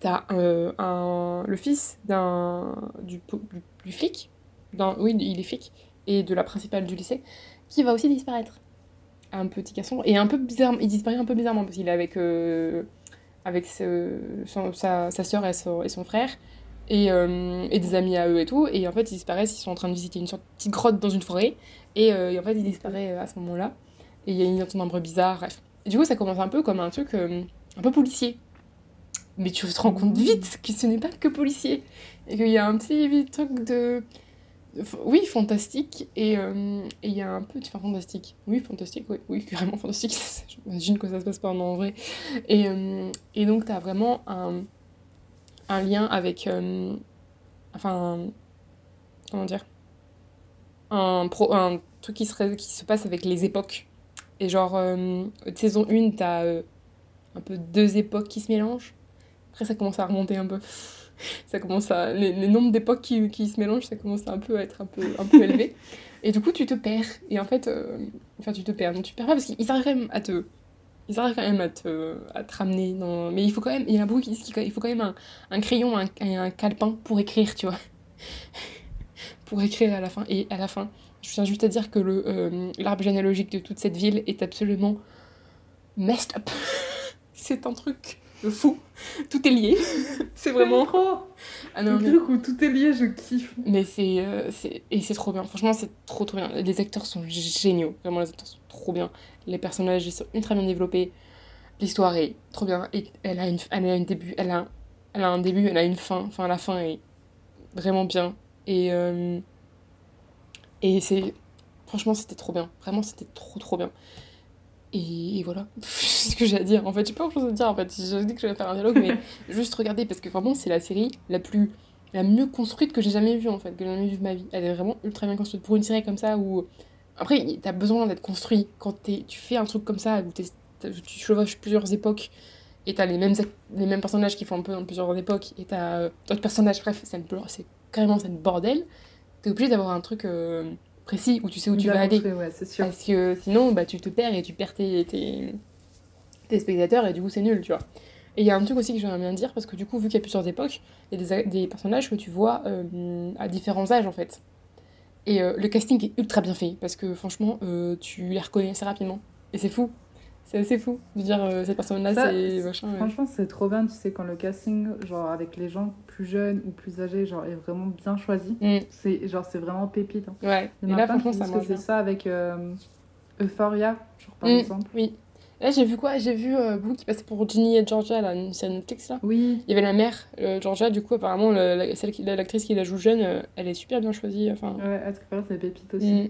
t'as euh, un, le fils d'un du, flic, oui, il est flic, et de la principale du lycée, qui va aussi disparaître. Un petit garçon. Et un peu bizarre, il disparaît un peu bizarrement parce qu'il est avec, euh, avec sa, sa soeur et son, frère. Et, euh, et des amis à eux et tout. Et en fait, ils disparaissent, ils sont en train de visiter une sorte de petite grotte dans une forêt. Et, euh, en fait, il disparaît à ce moment-là. Et il y a une entend un bruit bizarre, bref. Du coup, ça commence un peu comme un truc un peu policier. Mais tu te rends compte vite que ce n'est pas que policier. Et qu'il y a un petit truc de. Oui, fantastique. Et euh, et il y a un peu. Enfin, fantastique. Oui, fantastique, oui, oui carrément fantastique. J'imagine que ça se passe pas en vrai. Et, euh, et donc, tu as vraiment un, un lien avec. euh, enfin. Comment dire un, pro, un truc qui, serait, qui se passe avec les époques. Et genre, saison 1, t'as un peu deux époques qui se mélangent. Après, ça commence à remonter un peu. ça commence à... Les, les nombres d'époques qui, qui se mélangent, ça commence à un peu à être un peu, un peu élevé. Et du coup, tu te perds. Et en fait, euh, enfin, tu te perds. Donc, tu perds pas parce qu'ils arrivent quand même à te... Ils arrivent quand même à te, à te ramener dans... Mais il faut quand même... Il y a beaucoup qui disent qu'il faut quand même un, un crayon, un, un calepin pour écrire, tu vois. pour écrire à la fin. Et à la fin, je tiens juste à dire que euh, l'arbre généalogique de toute cette ville est absolument messed up. C'est un truc de fou. Tout est lié. c'est vraiment. Ah non, Le mais, truc où tout est lié, je kiffe. mais c'est euh, c'est et c'est trop bien. Franchement, c'est trop trop bien. Les acteurs sont géniaux. Vraiment, les acteurs sont trop bien. Les personnages ils sont ultra bien développés. L'histoire est trop bien. Et elle a une elle a un début, elle a elle a un début, elle a une fin. Enfin, la fin est vraiment bien. Et euh, et c'est franchement c'était trop bien. Vraiment c'était trop trop bien. Et, et voilà, c'est ce que j'ai à dire. En fait, j'ai pas grand chose à dire. En fait, je dis que je vais faire un dialogue, mais juste regarder parce que vraiment c'est la série la plus la mieux construite que j'ai jamais vue en fait, que j'ai jamais vue de ma vie. Elle est vraiment ultra bien construite pour une série comme ça où après t'as besoin d'être construit quand tu fais un truc comme ça où tu chevauches plusieurs époques et t'as les mêmes les mêmes personnages qui font un peu dans plusieurs époques et t'as euh, d'autres personnages. Bref, c'est carrément une bordel. T'es obligé d'avoir un truc euh, précis où tu sais où tu vas aller. Ouais, sûr. Parce que sinon, bah, tu te perds et tu perds tes, tes, tes spectateurs et du coup, c'est nul, tu vois. Et il y a un truc aussi que j'aimerais bien dire, parce que du coup, vu qu'il y a plusieurs époques, il y a des, des personnages que tu vois euh, à différents âges, en fait. Et euh, le casting est ultra bien fait, parce que franchement, euh, tu les reconnais assez rapidement. Et c'est fou. C'est assez fou de dire euh, cette personne-là, c'est c'est- machin. ouais. Franchement, c'est trop bien, tu sais, quand le casting, genre avec les gens plus jeunes ou plus âgés, genre est vraiment bien choisi. Mm, C'est genre c'est vraiment pépite. hein. ouais. Il y en là, a plein qui franchement, ça disent marche que c'est ça avec euh, Euphoria, genre par Mm. exemple. Oui. Là, j'ai vu quoi? J'ai vu euh, qui passait pour Ginny et Georgia, là, une série Netflix, là. Oui, Il y avait la mère, euh, Georgia, du coup, apparemment, la- qui- l'actrice qui la joue jeune, euh, elle est super bien choisie. Enfin, ouais, à ce que c'est pépite aussi. mm.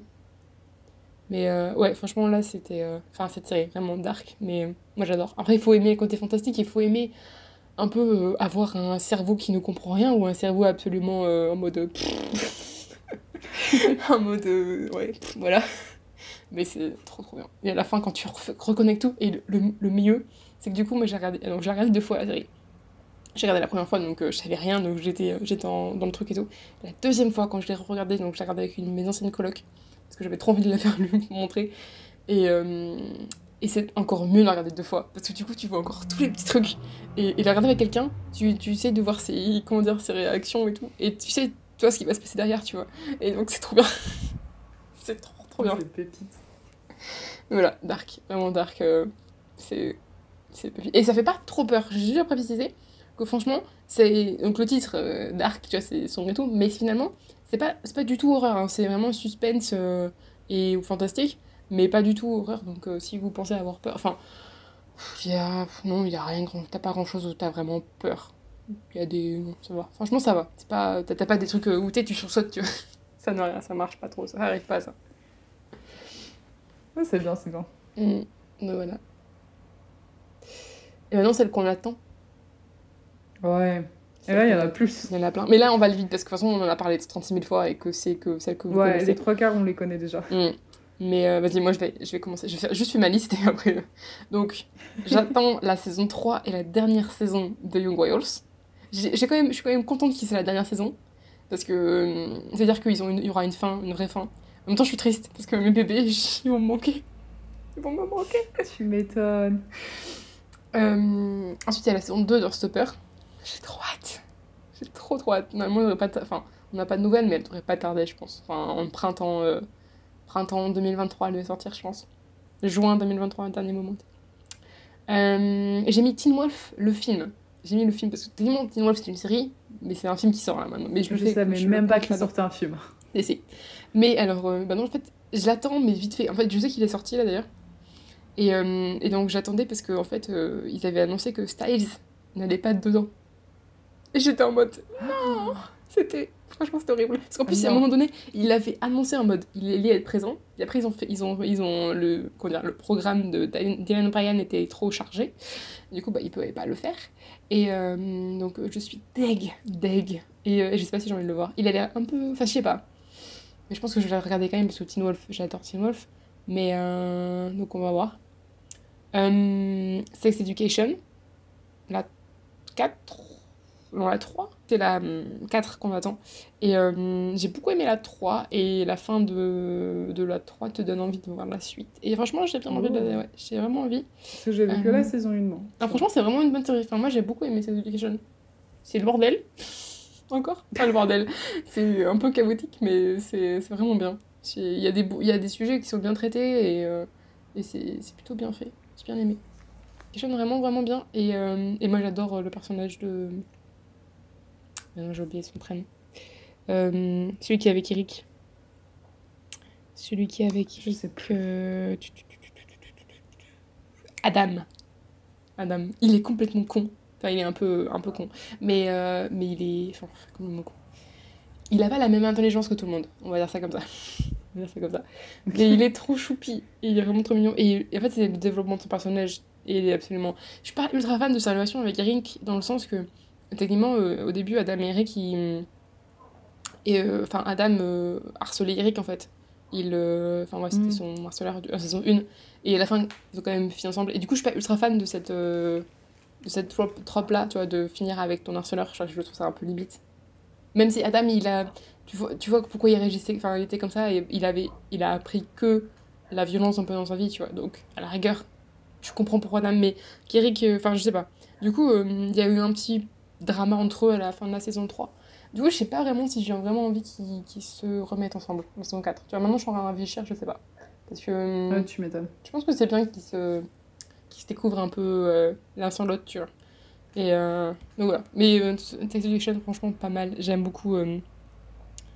Mais euh, ouais, franchement, là, c'était. euh, Enfin, cette série, vraiment dark, mais moi j'adore. Après, il faut aimer le côté fantastique, il faut aimer un peu euh, avoir un cerveau qui ne comprend rien ou un cerveau absolument en mode. en mode. ouais, voilà. Mais c'est trop trop bien. Et à la fin, quand tu reconnectes tout, et le, le, mieux, c'est que du coup, moi j'ai regardé, regardé deux fois la série. J'ai regardé la première fois, donc euh, je savais rien, donc j'étais, j'étais dans le truc et tout. La deuxième fois, quand je l'ai regardé, donc je l'ai regardé avec une mes anciennes colocs, que j'avais trop envie de la faire lui montrer. Et, euh, et c'est encore mieux de la regarder deux fois, parce que du coup, tu vois encore tous les petits trucs. Et, et la regarder avec quelqu'un, tu, tu sais de voir ses, comment dire, ses réactions et tout. Et tu sais, toi, ce qui va se passer derrière, tu vois. Et donc, c'est trop bien. c'est trop, trop bien. C'est pépite. Voilà, dark, vraiment dark. c'est. Et ça fait pas trop peur. J'ai juste à préciser franchement, c'est. Donc le titre, euh, Dark, tu vois, c'est sombre et tout, mais finalement, c'est pas, pas du tout horreur, hein. c'est vraiment suspense euh, et ou fantastique, mais pas du tout horreur. Donc euh, si vous pensez avoir peur. Enfin, y a, non, il y a rien, t'as pas grand chose où t'as vraiment peur. Il y a des. Non, ça va. Franchement, ça va. C'est pas, t'as pas des trucs où t'es, tu sursautes, tu vois. ça ne rien, ça marche pas trop, ça arrive pas ça. Ouais, c'est bien, c'est bien. Mmh. Donc voilà. Et maintenant, celle qu'on attend. Ouais. Et là, il y en a plus. Il y en a plein. Mais là, on va le vite parce que de toute façon, on en a parlé 36 000 fois et que c'est que celle que vous ouais, les trois quarts, on les connaît déjà. Mm. Mais euh, vas-y, moi, je vais, je vais commencer. Je vais faire juste ma liste et après. Donc, j'attends la saison 3 et la dernière saison de Young Royals. J'ai quand même, je suis quand même contente que c'est la dernière saison. Parce que euh, c'est-à-dire qu'il y aura une fin, une vraie fin. En même temps, je suis triste parce que mes bébés, ils vont me manquer. Ils vont me manquer. Tu m'étonnes. Euh, ensuite, il y a la saison 2 d'Heartstopper. J'ai trop hâte. J'ai trop trop hâte. Normalement, on pas enfin, on n'a pas de nouvelles, mais elle devrait pas tarder, je pense. Enfin, en printemps, euh, printemps 2023, elle devait sortir, je pense. Juin 2023, un dernier moment. Euh, j'ai mis Teen Wolf, le film. J'ai mis le film parce que Teen Wolf, c'est une série, mais c'est un film qui sort là maintenant. Mais je, je savais même pas qu'il sortait un film. Et si. Mais alors, euh, bah non, en fait, je l'attends, mais vite fait. En fait, je sais qu'il est sorti là d'ailleurs. Et, et, donc j'attendais parce qu'en en fait, ils avaient annoncé que Styles n'allait pas dedans. Et j'étais en mode non C'était. Franchement, c'était horrible. Parce qu'en plus, à un moment donné, il avait annoncé en mode il allait être présent. Et après, ils ont fait. Ils ont, ils ont le, comment dire, le programme de Dylan Bryan était trop chargé. Du coup, bah, ils pouvaient pas le faire. Et euh, donc, je suis deg, deg. Et, euh, je sais pas si j'ai envie de le voir. Il a l'air un peu. Enfin, je sais pas. Mais je pense que je vais le regarder quand même parce que Teen Wolf, j'adore Teen Wolf. Mais euh, donc, on va voir. Sex Education. La 4 non, la 3, c'est la 4 hum, qu'on attend. Et euh, j'ai beaucoup aimé la 3 et la fin de, de la 3 te donne envie de voir la suite. Et franchement, j'ai bien envie de la... Ouais, j'ai vraiment envie. Parce que j'ai vu que la euh, saison 1, moi. Ah, franchement, c'est vraiment une bonne série. Enfin, moi, j'ai beaucoup aimé cette Education. C'est le bordel. Encore? Pas le bordel. C'est un peu chaotique, mais c'est vraiment bien. Il y, a des, il y a des sujets qui sont bien traités et, euh, et c'est plutôt bien fait. J'ai bien aimé. Education vraiment, vraiment bien. Et, et moi, j'adore le personnage de j'ai oublié son prénom. Euh, celui qui est avec Eric. Celui qui est avec Je sais plus. Adam. Adam. Il est complètement con. Enfin, il est un peu, un peu con. Mais, euh, mais il est. Enfin, complètement con. Il a pas la même intelligence que tout le monde. On va dire ça comme ça. On va dire ça comme ça. Mais il est trop choupi. il est vraiment trop mignon. Et, en fait, c'est le développement de son personnage. Et il est absolument. Je suis pas ultra fan de sa relation avec Eric dans le sens que techniquement, euh, au début, Adam et Eric, ils... Et, euh, enfin, Adam euh, harcelait Eric, en fait. Il... Enfin, ouais, c'était mm. son harceleur de la saison 1. Et à la fin, ils ont quand même fini ensemble. Et du coup, je suis pas ultra fan de cette... de cette trope-là, tu vois, de finir avec ton harceleur. Je, je trouve ça un peu limite. Même si Adam, il a... Tu vois, tu vois pourquoi il réagissait... Enfin, il était comme ça, et il, avait... il a appris que la violence un peu dans sa vie, tu vois. Donc, à la rigueur, je comprends pourquoi Adam, mais qu'Eric... Enfin, je sais pas. Du coup, il y a eu un petit drama entre eux à la fin de la saison 3. Du coup, je sais pas vraiment si j'ai vraiment envie qu'ils se remettent ensemble en saison 4. Tu vois, maintenant je suis en train de réfléchir, je sais pas. Parce que. Ouais, tu m'étonnes. Je pense que c'est bien qu'ils se, se découvrent un peu euh, l'un sans l'autre, tu vois. Et euh, donc voilà. Mais euh, Text Education, franchement, pas mal. J'aime beaucoup. Euh,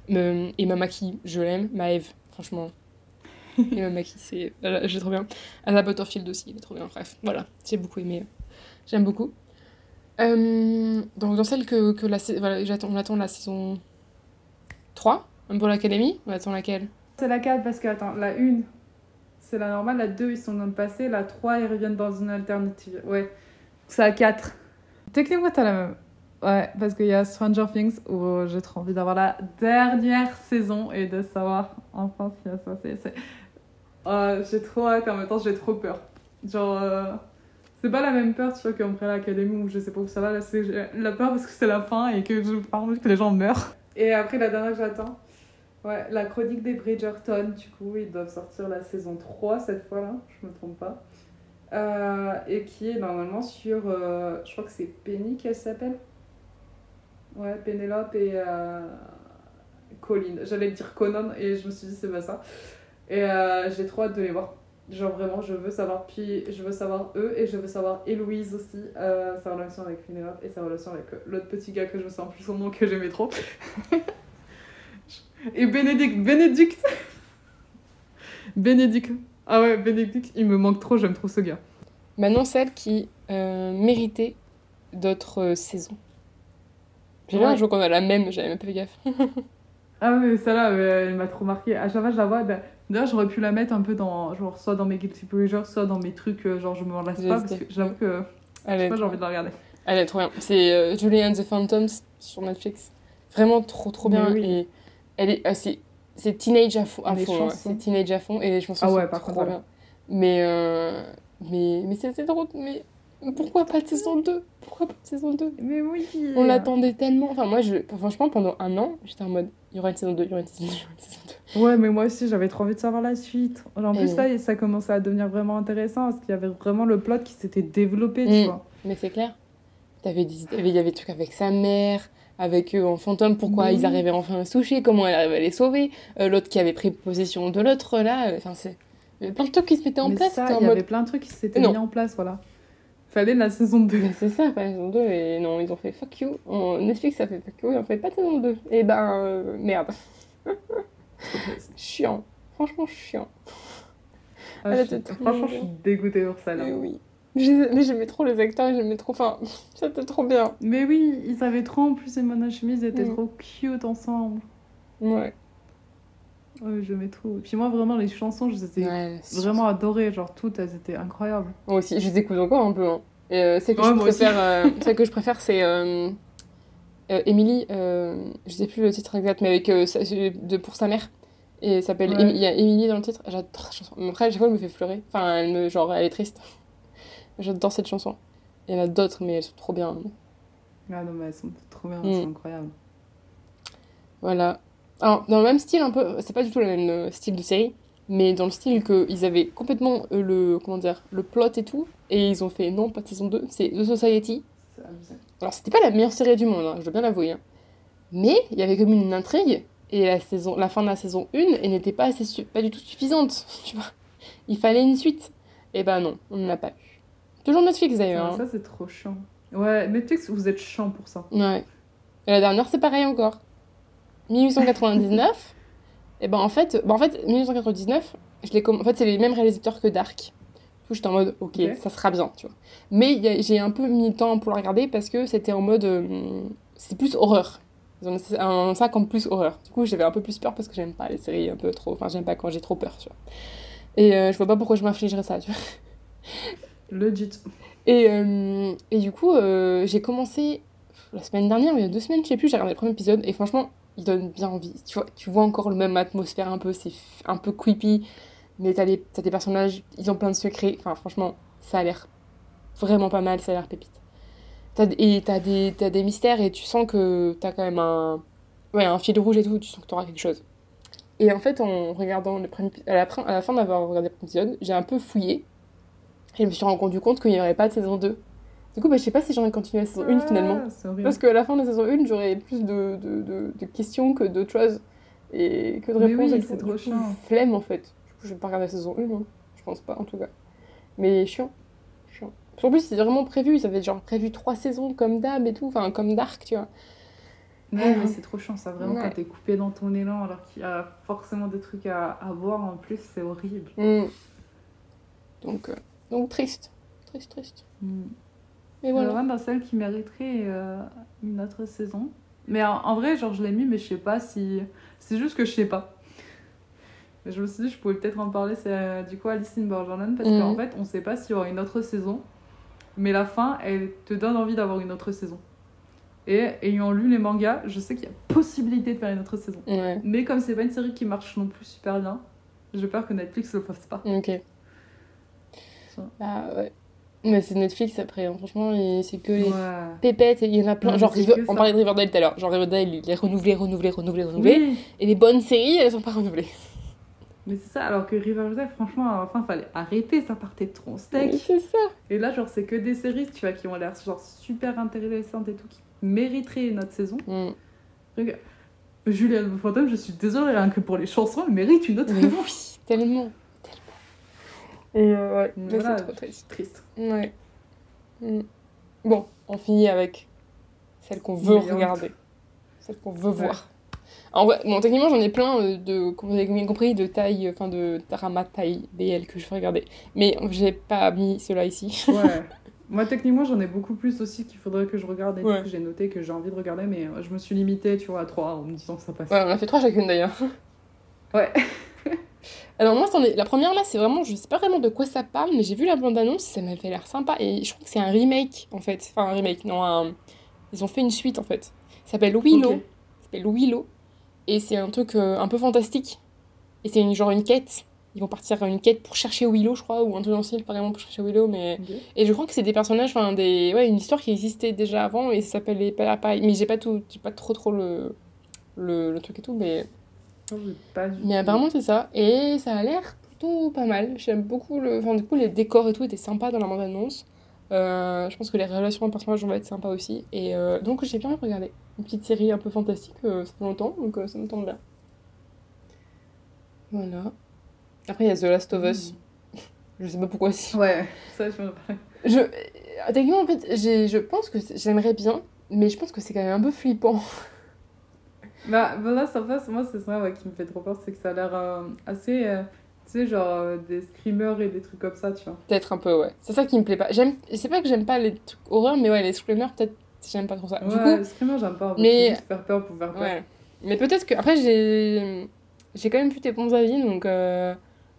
et Mamaki, je l'aime. Maeve, franchement. et Mamaki, c'est. J'ai trop bien. Anna Butterfield aussi, il est trop bien. Bref, voilà. J'ai beaucoup aimé. J'aime beaucoup. Euh, donc dans celle que, que la, voilà, j'attends, on attend la saison 3, même pour l'académie, on attend laquelle? C'est la 4 parce que, attends, la 1, c'est la normale, la 2, ils sont dans le passé, la 3, ils reviennent dans une alternative. Ouais, c'est la 4. Techniquement, t'as la même. Ouais, parce qu'il y a Stranger Things où j'ai trop envie d'avoir la dernière saison et de savoir enfin ce qui va se passer. Ah, j'ai trop hâte, en même j'ai trop peur. Genre, euh, c'est pas la même peur, tu vois, qu'après l'académie où je sais pas où ça va. Là, la peur parce que c'est la fin et que je envie que les gens meurent. Et après, la dernière que j'attends, ouais, la chronique des Bridgerton, du coup, ils doivent sortir la saison 3 cette fois-là, je me trompe pas. Euh, et qui est normalement sur. Euh, je crois que c'est Penny qu'elle s'appelle. Ouais, Pénélope et euh, Colline. J'allais dire Conan et je me suis dit c'est pas ça. Et j'ai trop hâte de les voir. Genre vraiment, je veux savoir. Puis je veux savoir eux et je veux savoir Héloïse aussi, sa relation avec Pénélope et sa relation avec l'autre petit gars que je me sens plus son nom que j'aimais trop. et Bénédicte. Bénédicte Bénédicte. Ah ouais, Bénédicte, il me manque trop, j'aime trop ce gars. Maintenant, celle qui euh, méritait d'autres euh, saisons. J'ai ouais. un jour qu'on a la même, j'avais même pas fait gaffe. ah oui, celle-là, elle m'a trop marqué. À chaque fois, je la vois. Ben, D'ailleurs, j'aurais pu la mettre un peu dans, genre, soit dans mes guilty pleasures, soit dans mes trucs, euh, genre, je me lasse pas, parce que j'avoue que. je sais pas, j'ai envie de la regarder. Elle est trop bien. C'est euh, Julie and the Phantoms sur Netflix. Vraiment trop, trop bien. Oui. Et elle est. c'est c'est teenage à fond. À fond C'est teenage à fond et je pense que ah ouais, par trop contre, bien. Mais, euh, mais, mais c'était drôle. Mais pourquoi pas de saison 2 Pourquoi pas de saison 2 Mais oui On l'attendait tellement. Enfin, moi, je, franchement, pendant un an, j'étais en mode il y aura une saison 2, il y aura une saison 2, il y aura une saison 2. Ouais, mais moi aussi, j'avais trop envie de savoir la suite. En plus, et... là, ça commençait à devenir vraiment intéressant parce qu'il y avait vraiment le plot qui s'était développé, tu mm. vois. Mais c'est clair. Avais des... Il y avait des trucs avec sa mère avec eux en fantôme, pourquoi ils arrivaient enfin à se toucher, comment elle arrivait à les sauver, euh, l'autre qui avait pris possession de l'autre, là, euh, enfin c'est... Il y avait plein de trucs qui se mettaient en mais place. Ça, il y mode... avait plein de trucs qui s'étaient mis en place, voilà. Fallait la saison 2. c'est ça, pas la saison 2, et non, ils ont fait fuck you. En Netflix, ça fait fuck you, et on fait pas de saison 2. Et ben, euh, merde. chiant. Franchement, chiant. Ah, je... Franchement, je suis dégoûtée pour ça, là. Mais oui. Mais j'aimais trop les acteurs, j'aimais trop. Enfin, c'était trop bien. Mais oui, ils avaient trop en plus, Emma Chemise, ils étaient mm. trop cute ensemble. Ouais. Ouais, j'aimais trop. Puis moi, vraiment, les chansons, je les ai ouais, vraiment adorées. Genre, toutes, elles étaient incroyables. Moi aussi, je les écoute encore un peu. Hein. Et euh, celle, que ouais, je préfère, euh, celle que je préfère, c'est euh, euh Emily. je sais plus le titre exact, mais avec de, pour sa mère. Et s'appelle. Il y a Emily dans le titre. J'adore cette chanson. Après, à chaque fois, elle me fait pleurer. Enfin, elle me, genre, elle est triste. J'adore cette chanson. Il y en a d'autres, mais elles sont trop bien. Ah non, mais elles sont trop bien, elles mm. sont incroyables. Voilà. Alors, dans le même style, un peu, c'est pas du tout le même euh, style de série, mais dans le style qu'ils avaient complètement euh, le, comment dire, le plot et tout, et ils ont fait non, pas de saison 2, c'est The Society. Alors, c'était pas la meilleure série du monde, hein, je dois bien l'avouer. Hein. Mais il y avait comme une intrigue, et la, saison, la fin de la saison 1 n'était pas, assez pas du tout suffisante, tu vois. Il fallait une suite. Et ben non, on n'en a pas eu. Toujours Netflix d'ailleurs. Ah, ça, c'est trop chiant. Ouais, Netflix, vous êtes chiant pour ça. Ouais. Et la dernière, c'est pareil encore. 1899. et ben en fait, ben en fait 1899, je l'ai en fait, c'est les mêmes réalisateurs que Dark. Du coup, j'étais en mode, ok, ça sera bien, tu vois. Mais j'ai un peu mis le temps pour la regarder parce que c'était en mode. Euh, c'est plus horreur. Ont un sac en plus horreur. Du coup, j'avais un peu plus peur parce que j'aime pas les séries un peu trop. Enfin, j'aime pas quand j'ai trop peur, tu vois. Et euh, je vois pas pourquoi je m'infligerais ça, tu vois. Legit. Et, euh, et du coup, euh, j'ai commencé la semaine dernière, il y a deux semaines, je sais plus, j'ai regardé le premier épisode et franchement, il donne bien envie. Tu vois, tu vois encore le même atmosphère un peu, c'est un peu creepy, mais t'as, les, des personnages, ils ont plein de secrets. Enfin, franchement, ça a l'air vraiment pas mal, ça a l'air pépite. T'as, et t'as des, t'as des mystères et tu sens que t'as quand même un, ouais, un fil rouge et tout, tu sens que t'auras quelque chose. Et en fait, en regardant le premier, à, la, à la fin d'avoir regardé le premier épisode, j'ai un peu fouillé et je me suis rendu compte qu'il n'y aurait pas de saison 2. Du coup, bah, je sais pas si j'aurais continué la saison 1 finalement. Parce qu'à la fin de la saison 1, j'aurais plus de, de, de, de, questions que d'autres choses. Et que de réponses. Oui, c'est trop chiant. Flemme en fait. Du coup, je vais pas regarder la saison 1, hein. je pense pas en tout cas. Mais chiant. chiant. En plus, c'est vraiment prévu. Ils avaient genre prévu trois saisons comme d'hab et tout. Enfin, comme Dark, tu vois. Ouais, mais c'est trop chiant ça, vraiment, ouais. quand t'es coupé dans ton élan alors qu'il y a forcément des trucs à, à voir en plus, c'est horrible. Mm. Donc. Euh... Donc triste, triste, triste. Mm. Mais voilà. Alors, dans celle qui mériterait euh, une autre saison. Mais en, en, vrai, genre, je l'ai mis, mais je sais pas si. C'est juste que je sais pas. Je me suis dit, je pouvais peut-être en parler, c'est euh, du coup Alice in Borderland, parce qu'en fait, on sait pas s'il y aura une autre saison. Mais la fin, elle te donne envie d'avoir une autre saison. Et ayant lu les mangas, je sais qu'il y a possibilité de faire une autre saison. Ouais. Mais comme c'est pas une série qui marche non plus super bien, J'ai peur que Netflix le fasse pas. Ok. Bah ouais. Mais c'est Netflix après, hein. franchement, c'est que les pépettes, il y en a plein. genre, on parlait de Riverdale tout à l'heure. Genre, Riverdale, il est renouvelé, renouvelé, renouvelé, renouvelé. Et les bonnes séries, elles sont pas renouvelées. Mais c'est ça, alors que Riverdale, franchement, enfin, fallait arrêter, ça partait trop en steak. Oui, c'est ça. Et là, genre, c'est que des séries, tu vois, qui ont l'air genre super intéressantes et tout, qui mériteraient notre saison. Mm. Regarde, Julien Fantôme, je suis désolée, rien que pour les chansons, elle mérite une autre saison. Oui, tellement. Et euh, ouais, voilà, c'est trop triste. triste. Ouais. Mm. Bon, on finit avec celle qu'on veut regarder. Celle qu'on veut voir. En vrai, bon, techniquement, j'en ai plein euh, de, comme vous avez bien compris, de taille, enfin de Tarama taille BL que je veux regarder. Mais j'ai pas mis cela ici. Ouais. Moi, techniquement, j'en ai beaucoup plus aussi qu'il faudrait que je regarde et que j'ai noté que j'ai envie de regarder, mais euh, je me suis limitée, tu vois, à trois en me disant que ça passe. Ouais, on a fait trois chacune d'ailleurs. Ouais. Alors moi, la première là, c'est vraiment, je sais pas vraiment de quoi ça parle, mais j'ai vu la bande-annonce, ça m'avait l'air sympa, et je crois que c'est un remake en fait. Enfin, un remake, non, un... ils ont fait une suite en fait. Ça s'appelle Willow. Ça s'appelle Willow. Et c'est un truc euh, un peu fantastique. Et c'est une, genre une quête. Ils vont partir à une quête pour chercher Willow, je crois, ou un truc dans le style, pas vraiment pour chercher Willow, mais. Et je crois que c'est des personnages, enfin, des... ouais, une histoire qui existait déjà avant, et ça s'appelait pas pareil. Mais j'ai pas, tout... pas trop trop le... le, le truc et tout, mais mais apparemment, c'est ça. Et ça a l'air plutôt pas mal. J'aime beaucoup le. Enfin, du coup, les décors et tout étaient sympas dans la bande-annonce. Euh, je pense que les relations en personnages vont être sympas aussi. Et euh, donc, j'ai bien regardé. Une petite série un peu fantastique, euh, ça fait longtemps, donc ça me tombe bien. Voilà. Après, il y a The Last of Us. Hmm. je sais pas pourquoi si. Ouais, ça, je me Je. Techniquement, en fait, je pense que j'aimerais bien, mais je pense que c'est quand même un peu flippant. Bah, voilà, ça passe. Moi, c'est ça qui me fait trop peur, c'est que ça a l'air euh, assez. Euh, tu sais, genre euh, des screamers et des trucs comme ça, tu vois. Peut-être un peu, ouais. C'est ça qui me plaît pas. J'aime. C'est pas que j'aime pas les trucs horreur, mais ouais, les screamers, peut-être, j'aime pas trop ça. Ouais, du coup, les screamers, j'aime pas. Mais. faire peur pour faire peur. Ouais. Mais peut-être que. Après, j'ai. J'ai quand même vu tes bons avis, donc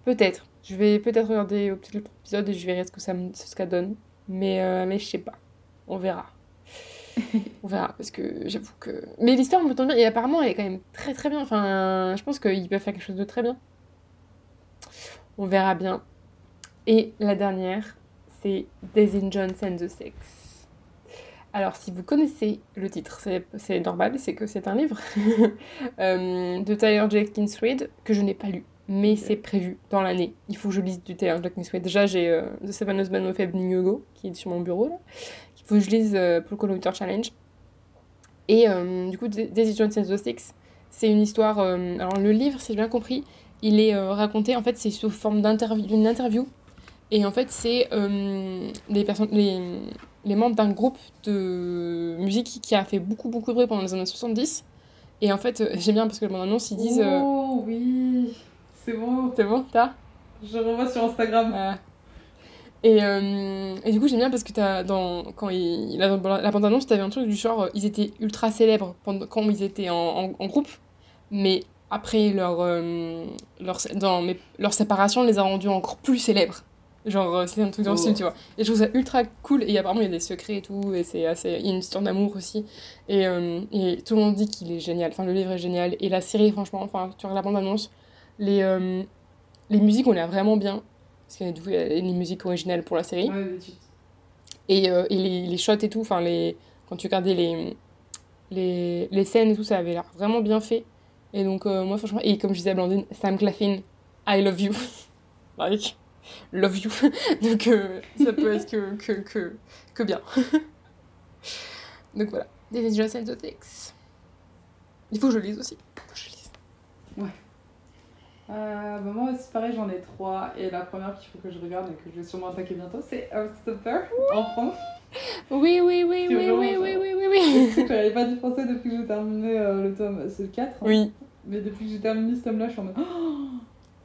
peut-être. Je vais peut-être regarder au petit épisode et je verrai ce que ça, me... ce que ça donne. Mais, mais je sais pas. On verra. on verra, parce que j'avoue que. Mais l'histoire me tombe bien, et apparemment elle est quand même très très bien. Enfin, je pense qu'ils peuvent faire quelque chose de très bien. On verra bien. Et la dernière, c'est Daisy Jones and the Six. Alors, si vous connaissez le titre, c'est normal, c'est que c'est un livre euh, de Tyler Jenkins Reid que je n'ai pas lu, mais c'est prévu dans l'année. Il faut que je lise du Tyler Jenkins Reid. Déjà, j'ai euh, The Seven Husbands of Evening qui est sur mon bureau là faut que je lise euh, pour le Call Challenge. Et euh, du coup, Daisy Jones and the Six, c'est une histoire. Euh, alors, le livre, si j'ai bien compris, il est raconté, en fait, c'est sous forme d'une interview. Et en fait, c'est les, personnes, les, les membres d'un groupe de musique qui a fait beaucoup, beaucoup de bruit pendant les années 70. Et en fait, j'aime bien parce que mon annonce, ils disent. Oh oui, c'est bon. C'est bon, t'as? Je revois sur Instagram. Et, euh, et, du coup, j'aime bien parce que as, dans, quand il, la, la bande-annonce, t'avais un truc du genre, ils étaient ultra célèbres pendant, quand ils étaient en, en, groupe, mais après leur, euh, leur, dans, mais, leur séparation les a rendus encore plus célèbres. Genre, euh, c'est un truc dans le style, oh. tu vois. Et je trouve ça ultra cool. Et apparemment, il y a des secrets et tout. Et c'est assez. Il y a une histoire d'amour aussi. Et, et tout le monde dit qu'il est génial. Enfin, le livre est génial. Et la série, franchement, enfin, tu regardes la bande-annonce, les, les musiques ont l'air vraiment bien. Parce qu'il y a les musiques originales pour la série. et, euh, et les, les, shots et tout, enfin, les, quand tu regardais les, les, les scènes et tout, ça avait l'air vraiment bien fait. Et donc, euh, moi, franchement, et comme je disais à Blandine, Sam Claflin, I love you. like, love you. donc, euh, ça peut être que, que, que, que bien. donc voilà, Jones and the Il faut que je lise aussi euh, bah moi aussi, pareil, j'en ai trois. Et la première qu'il faut que je regarde et que je vais sûrement attaquer bientôt, c'est Heartstopper oui en France. Oui, oui, oui, oui, oui, oui, oui, oui, oui, oui, J'avais pas dit français depuis que j'ai terminé euh, le tome euh, c'est le 4. Hein. Oui. Mais depuis que j'ai terminé ce tome-là, je suis en mode.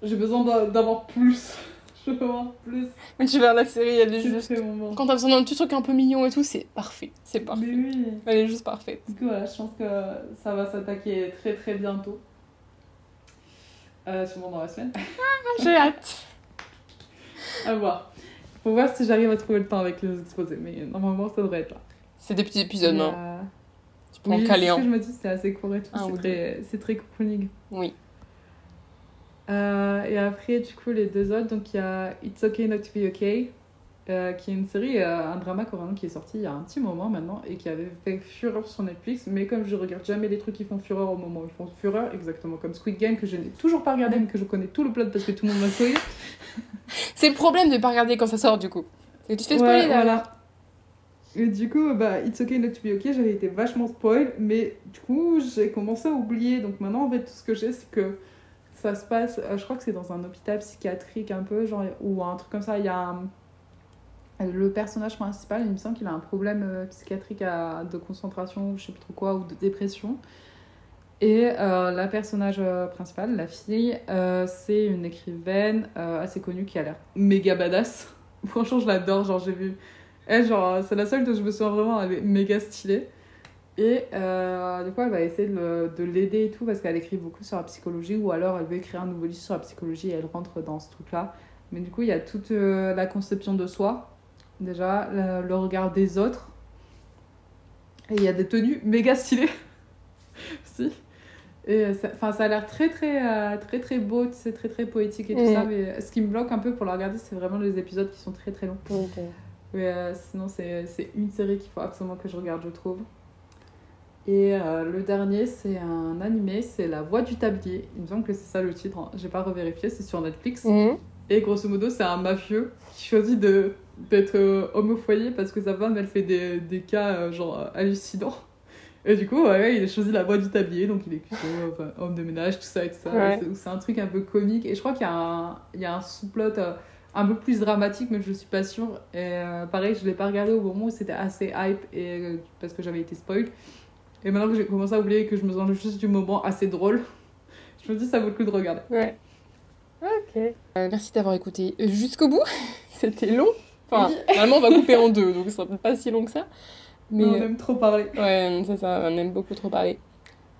J'ai besoin d'avoir plus. je veux avoir plus. Mais tu verras la série, elle est, est juste. Quand t'as besoin d'un petit truc un peu mignon et tout, c'est parfait. C'est parfait. Mais oui. Elle est juste parfaite. Du coup, voilà, je pense que ça va s'attaquer très très bientôt. Euh, sûrement dans la semaine. Ah, j'ai hâte. à voir. Faut voir si j'arrive à trouver le temps avec les exposés, mais normalement ça devrait être là. C'est des petits épisodes, non euh... Tu peux en caler un. Ce que je me dis, c'est assez court et tout. Ah, c'est très, très cocooning. Oui. et après, du coup, les deux autres, donc il y a It's Okay Not to Be Okay, euh, qui est une série, euh, un drama coréen qui est sorti il y a un petit moment maintenant et qui avait fait fureur sur Netflix. Mais comme je regarde jamais les trucs qui font fureur au moment où ils font fureur, exactement comme Squid Game que je n'ai toujours pas regardé mais que je connais tout le plot parce que tout le monde m'a spoilé. C'est le problème de pas regarder quand ça sort du coup. Et tu te fais spoiler voilà. Et du coup, bah, It's Okay Not to Be Okay, j'avais été vachement spoil, mais du coup, j'ai commencé à oublier. Donc maintenant, en fait, tout ce que j'ai, c'est que ça se passe, euh, je crois que c'est dans un hôpital psychiatrique un peu, genre, ou un truc comme ça. Il y a un le personnage principal, il me semble qu'il a un problème euh, psychiatrique de concentration, je sais plus trop quoi, ou de dépression. Et euh, la personnage euh, principale, la fille, c'est une écrivaine assez connue qui a l'air méga badass. Franchement, je l'adore. Genre, j'ai vu. Genre, c'est la seule dont je me souviens vraiment, elle est méga stylée. Et du coup, elle va essayer de l'aider et tout parce qu'elle écrit beaucoup sur la psychologie ou alors elle veut écrire un nouveau livre sur la psychologie et elle rentre dans ce truc-là. Mais du coup, il y a toute la conception de soi déjà, le, regard des autres. Et il y a des tenues méga stylées. si. Et ça, ça a l'air très très, euh, très très beau, c'est très très poétique et tout ça. Mais ce qui me bloque un peu pour la regarder, c'est vraiment les épisodes qui sont très très longs. Mais euh, sinon, c'est une série qu'il faut absolument que je regarde, je trouve. Et euh, le dernier, c'est un animé, c'est La Voix du Tablier. Il me semble que c'est ça le titre. Hein. J'ai pas revérifié, c'est sur Netflix. Mhm. Et grosso modo, c'est un mafieux qui choisit de d'être euh, homme au foyer parce que sa femme elle fait des, des cas euh, genre hallucinants. Et du coup ouais, il a choisi la voie du tablier donc il est plutôt enfin, homme de ménage tout ça et tout ça. C'est un truc un peu comique. Et je crois qu'il y a un, il y a un sous-plot euh, un peu plus dramatique mais je suis pas sûre. Et pareil je l'ai pas regardé au moment où c'était assez hype et parce que j'avais été spoil. Et maintenant que j'ai commencé à oublier que je me sens juste du moment assez drôle je me dis ça vaut le coup de regarder. Ouais. Ok. Merci d'avoir écouté jusqu'au bout. C'était long Enfin, normalement, on va couper en deux, donc ce sera peut-être pas si long que ça. Mais on aime trop parler. Ouais, c'est ça, on aime beaucoup trop parler.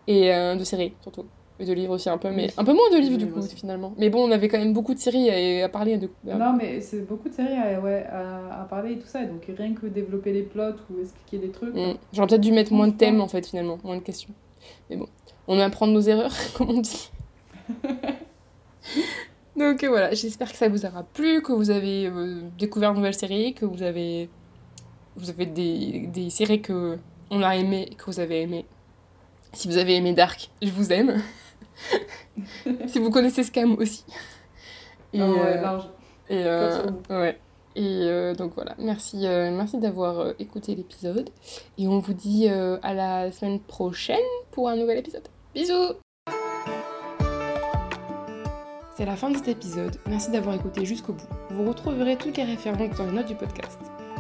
Et euh, de séries, surtout. Et de livres aussi un peu, mais un peu moins de livres du coup, finalement. Mais bon, on avait quand même beaucoup de séries à, à parler. De... Non, mais c'est beaucoup de séries à, ouais, à, parler et tout ça. Donc rien que développer les plots ou expliquer des trucs. Mm. J'aurais peut-être dû mettre moins de thèmes en fait, finalement, moins de questions. Mais bon, on apprend de nos erreurs, comme on dit. Donc voilà, j'espère que ça vous aura plu, que vous avez euh, découvert une nouvelle série, que vous avez, vous avez des, des séries que on a aimé, que vous avez aimé. Si vous avez aimé Dark, je vous aime. si vous connaissez Scam aussi. Et, oh ouais, large. Et, euh, ouais. Et donc voilà, merci, merci d'avoir écouté l'épisode. Et on vous dit à la semaine prochaine pour un nouvel épisode. Bisous c'est la fin de cet épisode, merci d'avoir écouté jusqu'au bout. Vous retrouverez toutes les références dans les notes du podcast.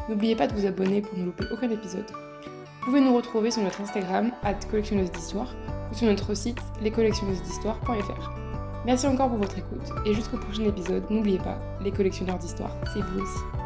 N'oubliez pas de vous abonner pour ne louper aucun épisode. Vous pouvez nous retrouver sur notre Instagram, at collectionneuse d'histoire, ou sur notre site, lescollectionneusesdhistoire.fr. Merci encore pour votre écoute, et jusqu'au prochain épisode, n'oubliez pas, les collectionneurs d'histoire, c'est vous aussi.